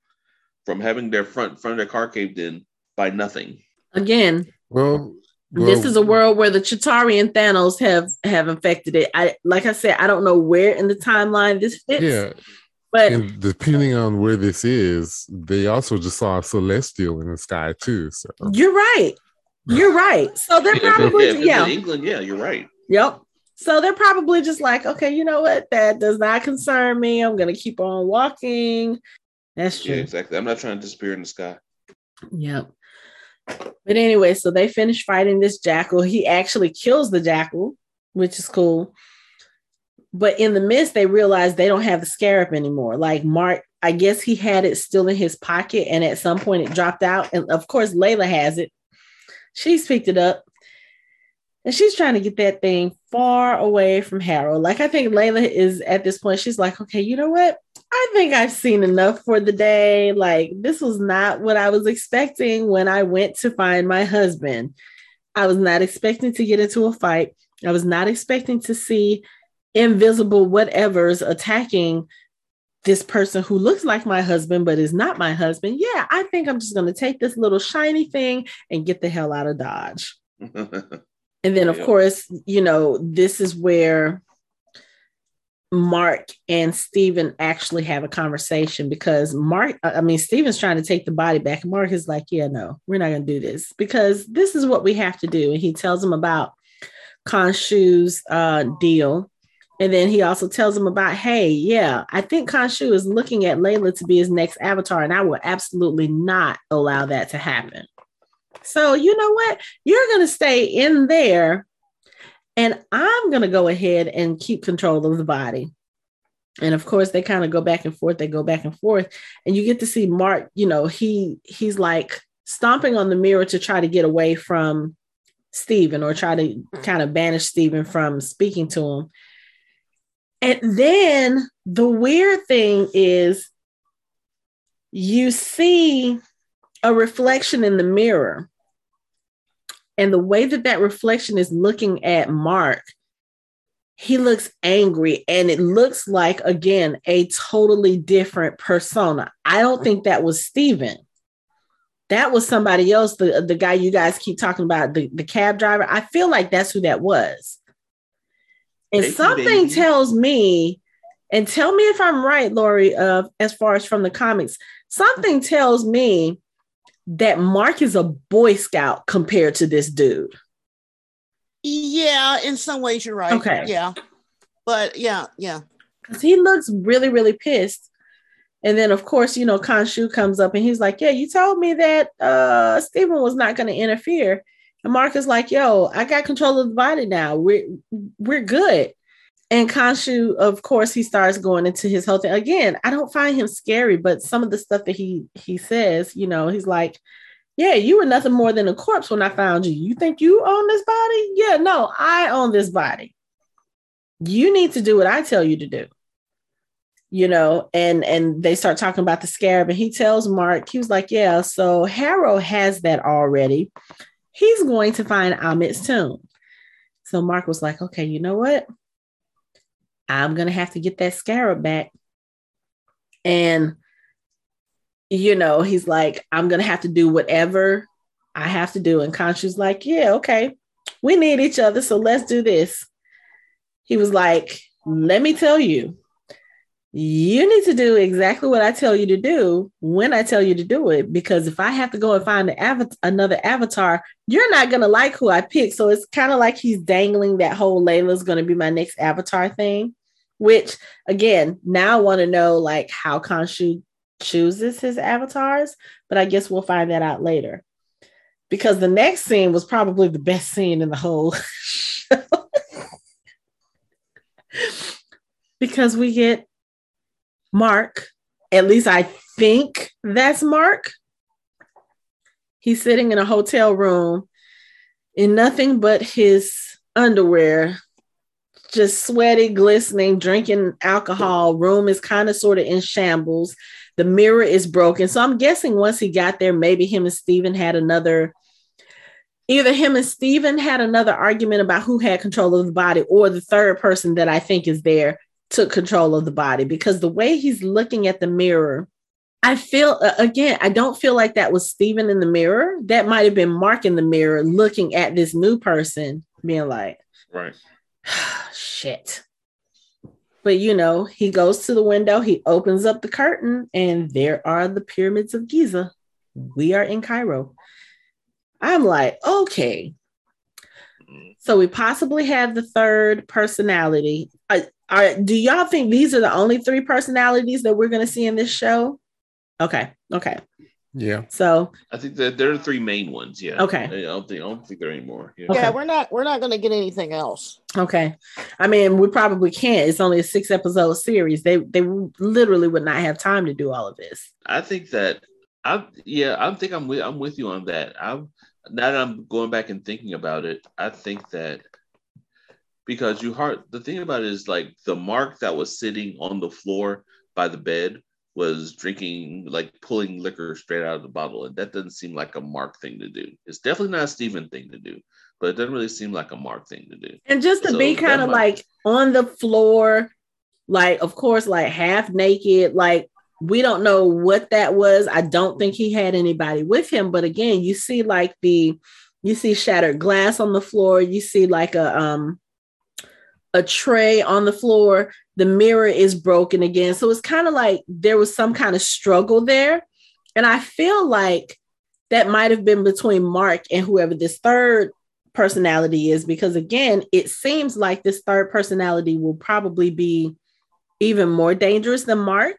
Speaker 3: from having their front front of their car caved in by nothing
Speaker 1: Again,
Speaker 4: Well,
Speaker 1: this is a world where the Chitauri and Thanos have have infected it. I like I said, I don't know where in the timeline this fits,
Speaker 4: Yeah,
Speaker 1: but
Speaker 4: and depending on where this is, they also just saw a celestial in the sky too. So
Speaker 1: you're right. You're right. So they're probably
Speaker 3: if it's
Speaker 1: yeah.
Speaker 3: in england yeah you're right
Speaker 1: Yep. So they're probably just like, okay, you know what? That does not concern me. I'm gonna keep on walking. That's
Speaker 3: yeah
Speaker 1: true.
Speaker 3: exactly i'm not trying to disappear in the sky
Speaker 1: Yep. But anyway, so they finish fighting this jackal. He actually kills the jackal, which is cool. But in the midst, they realize they don't have the scarab anymore. Like Mark, I guess he had it still in his pocket, and at some point it dropped out. And of course, Layla has it. She's picked it up. And she's trying to get that thing far away from Harrow. Like I think Layla is at this point, she's like, okay, you know what? I think I've seen enough for the day. Like, this was not what I was expecting when I went to find my husband. I was not expecting to get into a fight. I was not expecting to see invisible whatevers attacking this person who looks like my husband, but is not my husband. Yeah, I think I'm just going to take this little shiny thing and get the hell out of Dodge. And then, of
Speaker 3: Yeah.
Speaker 1: course, you know, this is where Mark and Steven actually have a conversation because Mark, I mean, Steven's trying to take the body back. Mark is like, yeah, no, we're not going to do this because this is what we have to do. And he tells him about Khonshu's uh, deal. And then he also tells him about, hey, yeah, I think Khonshu is looking at Layla to be his next avatar, and I will absolutely not allow that to happen. So, you know what? You're going to stay in there, and I'm going to go ahead and keep control of the body. And of course, they kind of go back and forth. They go back and forth, and you get to see Mark. You know, he he's like stomping on the mirror to try to get away from Steven or try to kind of banish Steven from speaking to him. And then the weird thing is, you see a reflection in the mirror. And the way that that reflection is looking at Mark, he looks angry and it looks like, again, a totally different persona. I don't think that was Steven. That was somebody else, the, the guy you guys keep talking about, the, the cab driver. I feel like that's who that was. And something tells me, and tell me if I'm right, Lori, uh, as far as from the comics, something tells me that Mark is a Boy Scout compared to this dude.
Speaker 2: Yeah, in some ways you're right.
Speaker 1: Okay.
Speaker 2: Yeah. But yeah, yeah.
Speaker 1: Because he looks really, really pissed. And then, of course, you know, Khonshu comes up and he's like, Yeah, you told me that uh Steven was not going to interfere. And Mark is like, Yo, I got control of the body now. We're we're good. And Khonshu, of course, he starts going into his whole thing. Again, I don't find him scary, but some of the stuff that he he says, you know, he's like, Yeah, you were nothing more than a corpse when I found you. You think you own this body? Yeah, no, I own this body. You need to do what I tell you to do you know and and they start talking about the scarab and he tells mark he was like yeah so harrow has that already he's going to find ammit's tomb so mark was like okay you know what i'm gonna have to get that scarab back and you know he's like i'm gonna have to do whatever I have to do. And Khonshu's like, yeah, okay, we need each other, so let's do this. He was like, let me tell you, you need to do exactly what I tell you to do when I tell you to do it. Because if I have to go and find av- another avatar, you're not going to like who I pick. So it's kind of like he's dangling that whole Layla's going to be my next avatar thing, which again, now I want to know like how Khonshu chooses his avatars, but I guess we'll find that out later. Because the next scene was probably the best scene in the whole show. because we get Mark, at least I think that's Mark. He's sitting in a hotel room in nothing but his underwear, just sweaty, glistening, drinking alcohol. Room is kind of sort of in shambles. The mirror is broken. So I'm guessing once he got there, maybe him and Steven had another either him and Steven had another argument about who had control of the body, or the third person that I think is there took control of the body because the way he's looking at the mirror, I feel again, I don't feel like that was Steven in the mirror. That might have been Mark in the mirror looking at this new person, being like,
Speaker 3: right,
Speaker 1: shit. But you know, he goes to the window, he opens up the curtain, and there are the pyramids of Giza. We are in Cairo. I'm like, okay. So we possibly have the third personality. Uh, are, do y'all think these are the only three personalities that we're going to see in this show? Okay. Okay.
Speaker 4: Yeah.
Speaker 1: So
Speaker 3: I think that there are three main ones. Yeah.
Speaker 1: Okay.
Speaker 3: I don't think I don't think there are any more. Yeah.
Speaker 1: Okay.
Speaker 2: Yeah, we're not we're not going to get anything else.
Speaker 1: Okay. I mean, we probably can't. It's only a six episode series. They they literally would not have time to do all of this.
Speaker 3: I think that I yeah, I think I'm with I'm with you on that. I'm now that I'm going back and thinking about it, I think that because you heart the thing about it is like the mark that was sitting on the floor by the bed was drinking like pulling liquor straight out of the bottle and that doesn't seem like a mark thing to do it's definitely not a Steven thing to do but it doesn't really seem like a mark thing to do
Speaker 1: And just to
Speaker 3: So
Speaker 1: be kind of
Speaker 3: might-
Speaker 1: like on the floor, like, of course, like half naked, like, we don't know what that was. I don't think he had anybody with him. But again, you see like the, you see shattered glass on the floor. You see like a, um, a tray on the floor. The mirror is broken again. So it's kind of like there was some kind of struggle there. And I feel like that might have been between Mark and whoever this third personality is, because again, it seems like this third personality will probably be even more dangerous than Mark,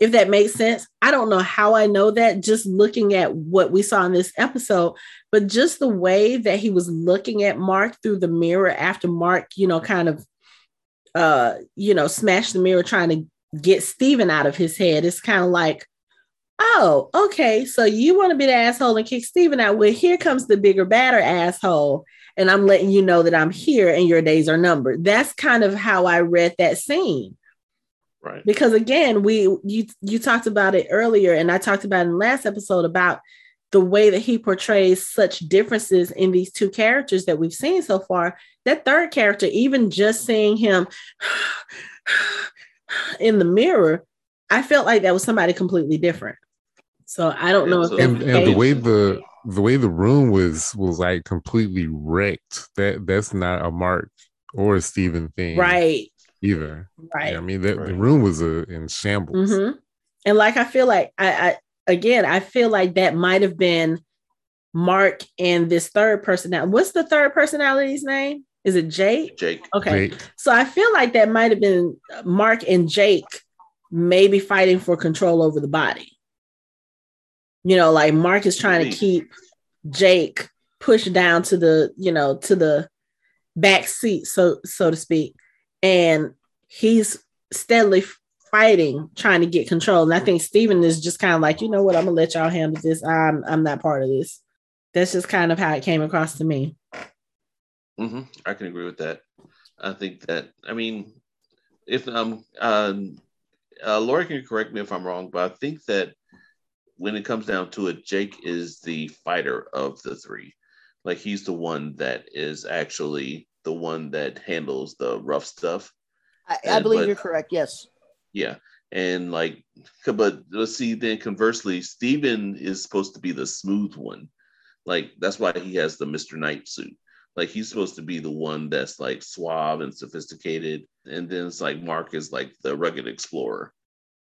Speaker 1: if that makes sense. I don't know how I know that just looking at what we saw in this episode, but just the way that he was looking at Mark through the mirror after Mark, you know, kind of uh, you know, smashed the mirror trying to get Steven out of his head. It's kind of like, oh, okay, so you want to be the asshole and kick Steven out. Well, here comes the bigger, badder asshole. And I'm letting you know that I'm here and your days are numbered. That's kind of how I read that scene
Speaker 3: right.
Speaker 1: Because again we you you talked about it earlier and i talked about in the last episode about the way that he portrays such differences in these two characters that we've seen so far. That third character even just seeing him in the mirror i felt like that was somebody completely different. So i don't know if
Speaker 3: Yeah,
Speaker 1: that's
Speaker 4: and,
Speaker 1: the
Speaker 4: and the way the the way the room was was like completely wrecked. That that's not a Mark or a Steven thing,
Speaker 1: right
Speaker 4: Either.
Speaker 1: right
Speaker 4: Yeah, I mean, the
Speaker 3: Right.
Speaker 4: room was uh, in shambles.
Speaker 1: hmm And like I feel like I, I again I feel like that might have been Mark and this third personality. What's the third personality's name? Is it Jake?
Speaker 3: Jake
Speaker 1: Okay.
Speaker 4: Jake,
Speaker 1: So I feel like that might have been Mark and Jake maybe fighting for control over the body. You know, like Mark is trying to keep Jake pushed down to the, you know, to the back seat, so so to speak. And he's steadily fighting, trying to get control. And I think Steven is just kind of like, you know what, I'm gonna let y'all handle this. I'm I'm not part of this. That's just kind of how it came across to me.
Speaker 3: hmm I can agree with that. I think that I mean, if um, um uh, Laura can correct me if I'm wrong, but I think that when it comes down to it, Jake is the fighter of the three. Like he's the one that is actually the one that handles the rough stuff.
Speaker 2: I, I
Speaker 3: And-
Speaker 2: believe
Speaker 3: but-
Speaker 2: you're correct. Yes.
Speaker 3: Yeah. And like, but let's see, then conversely, Steven is supposed to be the smooth one. Like that's why he has the Mr. Knight suit. Like he's supposed to be the one that's like suave and sophisticated, and then it's like Mark is like the rugged explorer.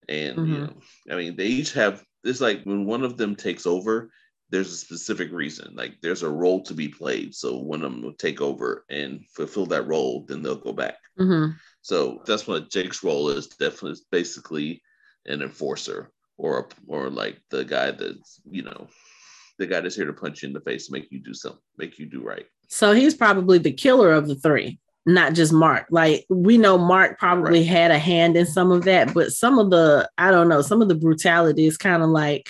Speaker 3: And mm-hmm. you know, I mean, they each have. It's like when one of them takes over, there's a specific reason. Like there's a role to be played. So one of them will take over and fulfill that role, then they'll go back.
Speaker 1: Mm-hmm.
Speaker 3: So that's what Jake's role is. Definitely, basically an enforcer or a, or like the guy that's you know the guy that's here to punch you in the face, make you do something, make you do right.
Speaker 1: So he's probably the killer of the three, not just Mark. Like we know Mark probably right. had a hand in some of that, but some of the I don't know, some of the brutality is kind of like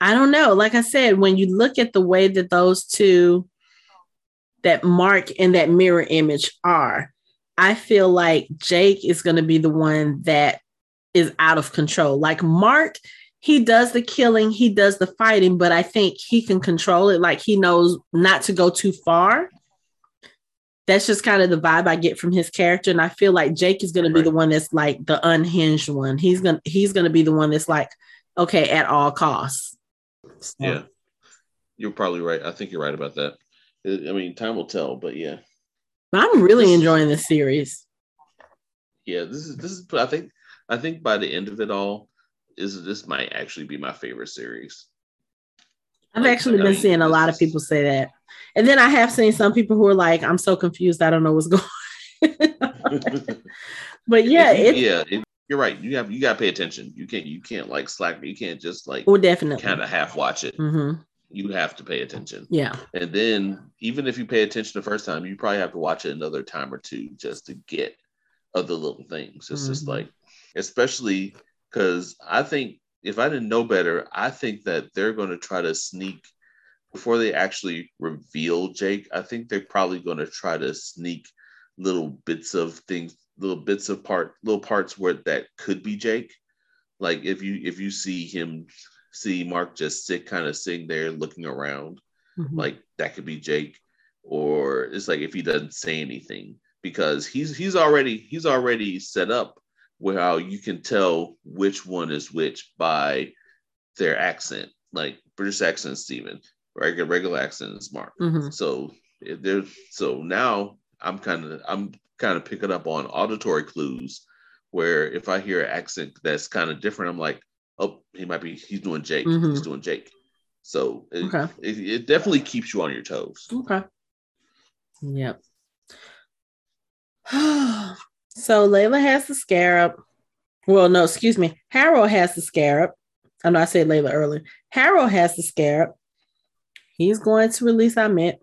Speaker 1: I don't know. Like I said, when you look at the way that those two, that Mark and that mirror image are, I feel like Jake is going to be the one that is out of control. Like Mark, he does the killing, he does the fighting, but I think he can control it. Like he knows not to go too far. That's just kind of the vibe I get from his character. And I feel like Jake is going to be the one that's like the unhinged one. He's going to he's going to be the one that's like, okay, at all costs.
Speaker 3: So. Yeah, you're probably right. I think you're right about that. I mean, time will tell, but yeah.
Speaker 1: I'm really enjoying this series.
Speaker 3: Yeah, this is this is. I think I think by the end of it all, is this might actually be my favorite series.
Speaker 1: I've like, actually been mean, seeing a lot of people say that, and then I have seen some people who are like, "I'm so confused. I don't know what's going." on. but yeah,
Speaker 3: it, yeah, it, you're right. You have you got to pay attention. You can't you can't like slack. You can't just like
Speaker 1: oh definitely
Speaker 3: kind of half watch it.
Speaker 1: Mm-hmm.
Speaker 3: You have to pay attention.
Speaker 1: Yeah.
Speaker 3: And then even if you pay attention the first time, you probably have to watch it another time or two just to get other little things. It's mm-hmm. just like, especially because I think if I didn't know better, I think that they're going to try to sneak before they actually reveal Jake. I think they're probably going to try to sneak little bits of things little bits of part little parts where that could be Jake. Like if you if you see him see Mark just sit kind of sitting there looking around, mm-hmm. like that could be Jake. Or it's like if he doesn't say anything because he's he's already he's already set up where how you can tell which one is which by their accent. Like British accent Steven, regular regular accent is Mark.
Speaker 1: Mm-hmm.
Speaker 3: So if there's so now I'm kind of I'm kind of picking up on auditory clues where if I hear an accent that's kind of different, I'm like, oh, he might be, he's doing Jake. Mm-hmm. He's doing Jake. So it, okay. it, it, definitely keeps you on your toes.
Speaker 1: Okay. Yep. so Layla has the scarab. Well, no, excuse me. Harrow has the scarab. I know I said Layla earlier. Harrow has the scarab. He's going to release Ammit.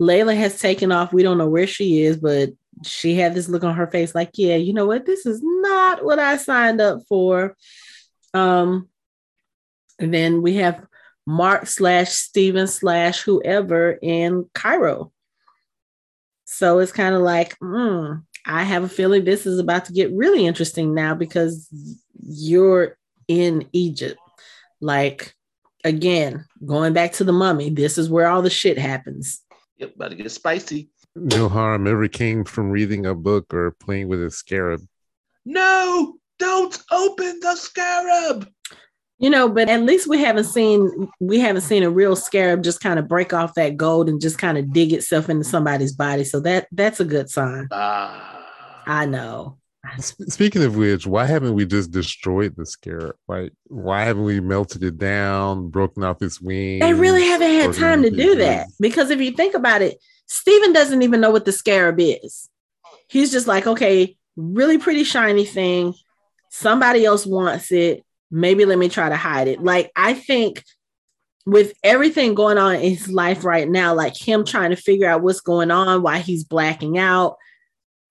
Speaker 1: Layla has taken off. We don't know where she is, but she had this look on her face like, yeah, you know what? This is not what I signed up for. Um, and then we have Mark slash Steven slash whoever in Cairo. So it's kind of like, mm, I have a feeling this is about to get really interesting now because you're in Egypt. Like, again, going back to the mummy, this is where all the shit happens.
Speaker 3: Yep, about to get spicy.
Speaker 4: No harm ever came from reading a book or playing with a scarab.
Speaker 3: No, don't open the scarab.
Speaker 1: You know, but at least we haven't seen we haven't seen a real scarab just kind of break off that gold and just kind of dig itself into somebody's body. So that that's a good sign.
Speaker 3: Ah,
Speaker 1: I know.
Speaker 4: Speaking of which, why haven't we just destroyed the scarab? Like, why haven't we melted it down, broken off its wings?
Speaker 1: They really haven't had time to do that because if you think about it, Steven doesn't even know what the scarab is. He's just like, okay, really pretty shiny thing. Somebody else wants it. Maybe let me try to hide it. Like, I think with everything going on in his life right now, like him trying to figure out what's going on, why he's blacking out,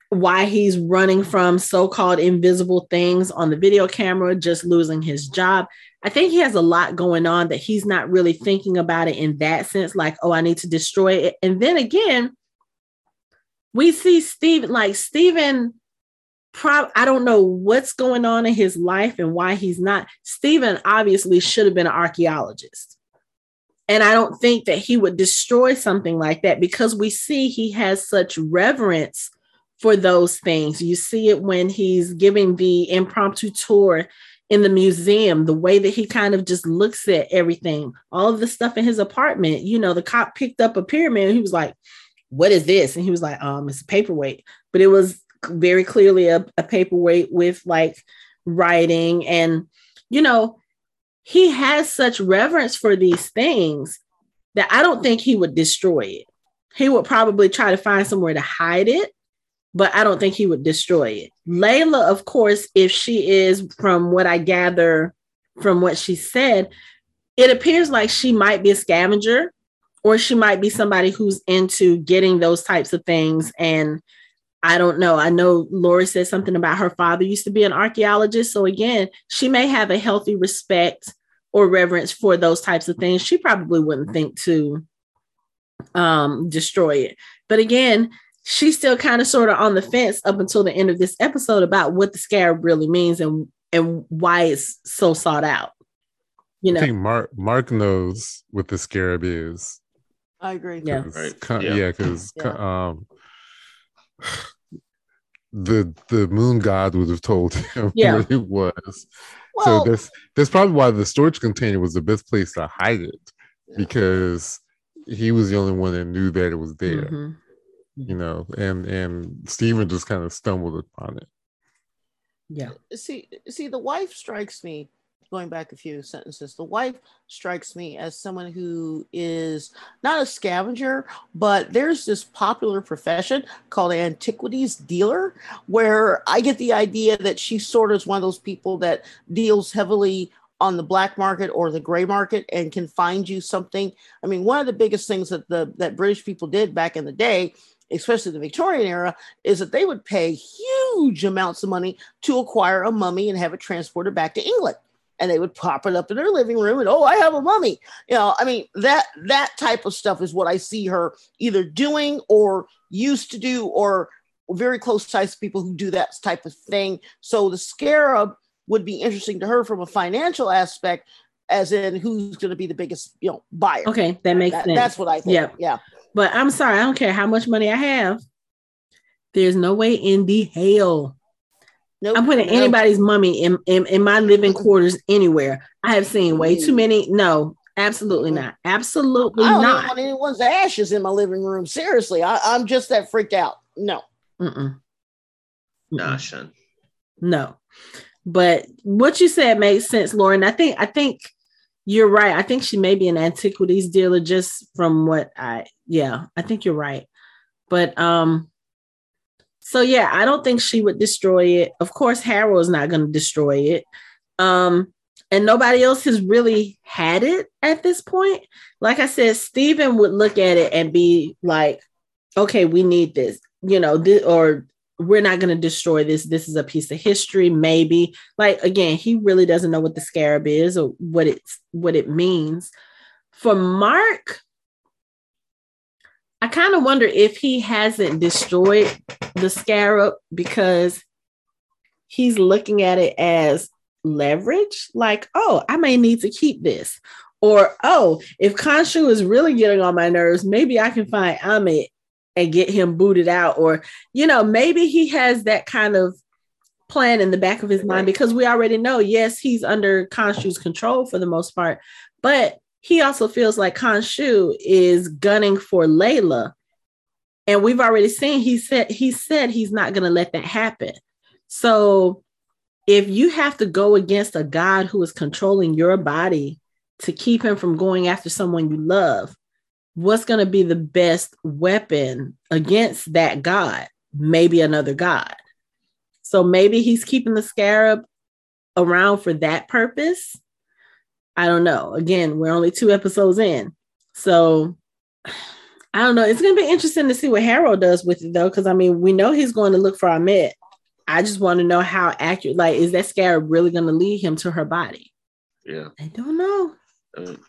Speaker 1: why he's running from so-called invisible things on the video camera, just losing his job. I think he has a lot going on that he's not really thinking about it in that sense, like, oh, I need to destroy it. And then again, we see Steven, like Steven, I don't know what's going on in his life and why he's not. Steven obviously should have been an archaeologist. And I don't think that he would destroy something like that because we see he has such reverence for those things. You see it when he's giving the impromptu tour in the museum, the way that he kind of just looks at everything, all of the stuff in his apartment. You know, the cop picked up a pyramid. And he was like, "What is this?" And he was like, "Um, it's a paperweight." But it was very clearly a, a paperweight with like writing, and you know, he has such reverence for these things that I don't think he would destroy it. He would probably try to find somewhere to hide it but I don't think he would destroy it. Layla, of course, if she is, from what I gather from what she said, it appears like she might be a scavenger or she might be somebody who's into getting those types of things. And I don't know. I know Lori said something about her father used to be an archaeologist. So again, she may have a healthy respect or reverence for those types of things. She probably wouldn't think to um, destroy it. But again, she's still kind of sort of on the fence up until the end of this episode about what the scarab really means and and why it's so sought out. You know,
Speaker 4: I think Mark Mark knows what the scarab is.
Speaker 2: I agree.
Speaker 1: Yeah,
Speaker 4: right. yeah, because yeah. um, the the moon god would have told him yeah. what it was. Well, so that's that's probably why the storage container was the best place to hide it because he was the only one that knew that it was there. Mm-hmm you know, and and Steven just kind of stumbled upon it.
Speaker 1: Yeah.
Speaker 2: See, see, the wife strikes me. Going back a few sentences, the wife strikes me as someone who is not a scavenger, but there's this popular profession called antiquities dealer, where I get the idea that she sort of is one of those people that deals heavily on the black market or the gray market and can find you something. I mean, one of the biggest things that the that British people did back in the day especially the Victorian era, is that they would pay huge amounts of money to acquire a mummy and have it transported back to England. And they would pop it up in their living room and oh, I have a mummy. You know, I mean that that type of stuff is what I see her either doing or used to do or very close ties to people who do that type of thing. So the scarab would be interesting to her from a financial aspect, as in who's going to be the biggest, you know, buyer.
Speaker 1: Okay, that makes
Speaker 2: that,
Speaker 1: sense.
Speaker 2: That's what I think. Yeah, yeah.
Speaker 1: But I'm sorry, I don't care how much money I have. There's no way in the hell nope, I'm putting nope. anybody's mummy in, in, in my living quarters anywhere. I have seen way too many. No, absolutely not. Absolutely
Speaker 2: I don't
Speaker 1: not.
Speaker 2: want anyone's ashes in my living room. Seriously, I, am just that freaked out. No.
Speaker 1: Mm-mm.
Speaker 3: Nah, Sean.
Speaker 1: No. But what you said makes sense, Lauren. I think I think you're right. I think she may be an antiquities dealer just from what I yeah, I think you're right. But um so yeah, I don't think she would destroy it. Of course, Harrow is not going to destroy it. Um and nobody else has really had it at this point. Like I said, Steven would look at it and be like, okay, we need this, you know, this, or we're not going to destroy this. This is a piece of history, maybe. Like again, he really doesn't know what the scarab is or what it's what it means. For Mark, I kind of wonder if he hasn't destroyed the scarab because he's looking at it as leverage. Like, oh, I may need to keep this. Or, oh, if Khonshu is really getting on my nerves, maybe I can find Ammit and get him booted out or you know maybe he has that kind of plan in the back of his mind because we already know yes he's under Khonshu's control for the most part but he also feels like Khonshu is gunning for Layla. And we've already seen he said he said he's not going to let that happen. So if you have to go against a god who is controlling your body to keep him from going after someone you love what's going to be the best weapon against that God? Maybe another God. So maybe he's keeping the scarab around for that purpose. I don't know. Again, we're only two episodes in. So I don't know. It's going to be interesting to see what Harrow does with it, though, because I mean, we know he's going to look for Ammit. I just want to know how accurate, like, is that scarab really going to lead him to her body?
Speaker 3: Yeah.
Speaker 1: I don't know.
Speaker 3: I mean,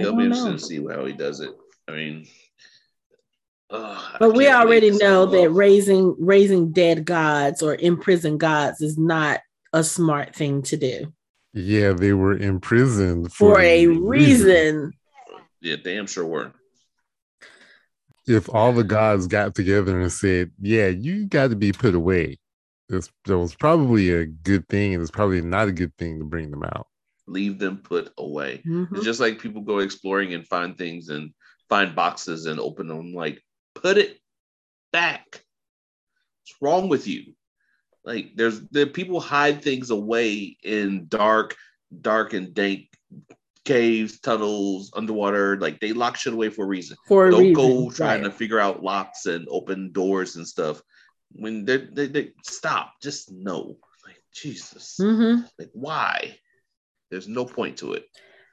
Speaker 3: It'll be interesting know. to see how he does it. I mean,
Speaker 1: but we already know that raising raising dead gods or imprisoned gods is not a smart thing to do.
Speaker 4: Yeah, they were imprisoned for,
Speaker 1: for a reason. reason.
Speaker 3: Yeah, damn sure were.
Speaker 4: If all the gods got together and said, "Yeah, you got to be put away," it's, that was probably a good thing, and it's probably not a good thing to bring them out.
Speaker 3: Leave them put away.
Speaker 1: Mhm.
Speaker 3: It's just like people go exploring and find things and find boxes and open them. Like, put it back. What's wrong with you? Like, there's there people hide things away in dark, dark and dank caves, tunnels, underwater. Like they lock shit away for a reason.
Speaker 1: For a
Speaker 3: Don't
Speaker 1: reason.
Speaker 3: go trying
Speaker 1: right.
Speaker 3: to figure out locks and open doors and stuff. When they they, they stop, just no. Like Jesus,
Speaker 1: Mm-hmm.
Speaker 3: like why? There's no point to it.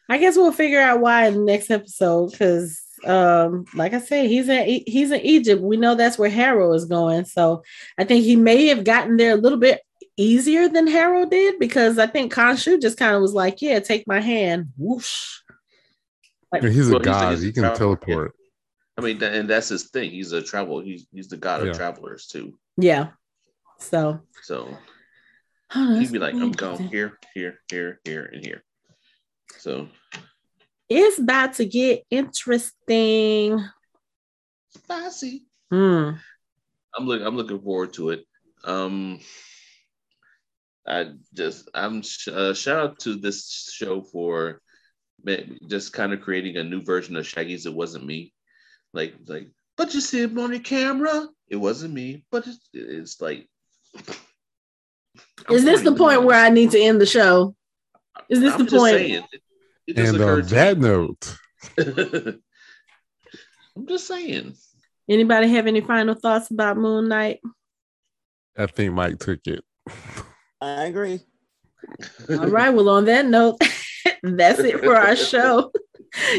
Speaker 1: I guess we'll figure out why in the next episode because, um, like I said, he's in he's in Egypt. We know that's where Harrow is going, so I think he may have gotten there a little bit easier than Harrow did because I think Khonshu just kind of was like, "Yeah, take my hand, whoosh." Like,
Speaker 4: And he's a
Speaker 3: Well,
Speaker 4: god;
Speaker 3: he's a
Speaker 4: he can
Speaker 3: traveler,
Speaker 4: teleport.
Speaker 3: I mean, th- and that's his thing. He's a travel. He's he's the god
Speaker 4: Yeah.
Speaker 3: of travelers too.
Speaker 1: yeah. So
Speaker 3: So
Speaker 1: oh,
Speaker 3: he'd be like, I'm going here, here, here, here, and here. So
Speaker 1: It's about to get interesting.
Speaker 3: spicy.
Speaker 1: Hmm.
Speaker 3: I'm looking. I'm looking forward to it. Um, I just I'm uh, shout out to this show for just kind of creating a new version of Shaggy's. It wasn't me, like like. But you see him on your camera. It wasn't me, but it's, it's like.
Speaker 1: Is this the point where I need to end the show? Is this
Speaker 3: I'm
Speaker 1: the
Speaker 3: just
Speaker 1: point?
Speaker 3: saying, it, it
Speaker 4: And on
Speaker 3: occurred to
Speaker 4: that note.
Speaker 3: I'm just saying.
Speaker 1: Anybody have any final thoughts about Moon Knight?
Speaker 4: I think Mike took it.
Speaker 2: I agree.
Speaker 1: All right. Well, on that note, that's it for our show.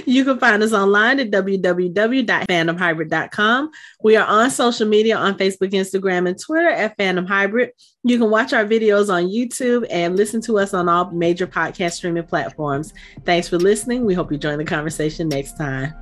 Speaker 1: You can find us online at www.fandomhybrid.com. We are on social media on Facebook, Instagram, and Twitter at Fandom Hybrid. You can watch our videos on YouTube and listen to us on all major podcast streaming platforms. Thanks for listening. We hope you join the conversation next time.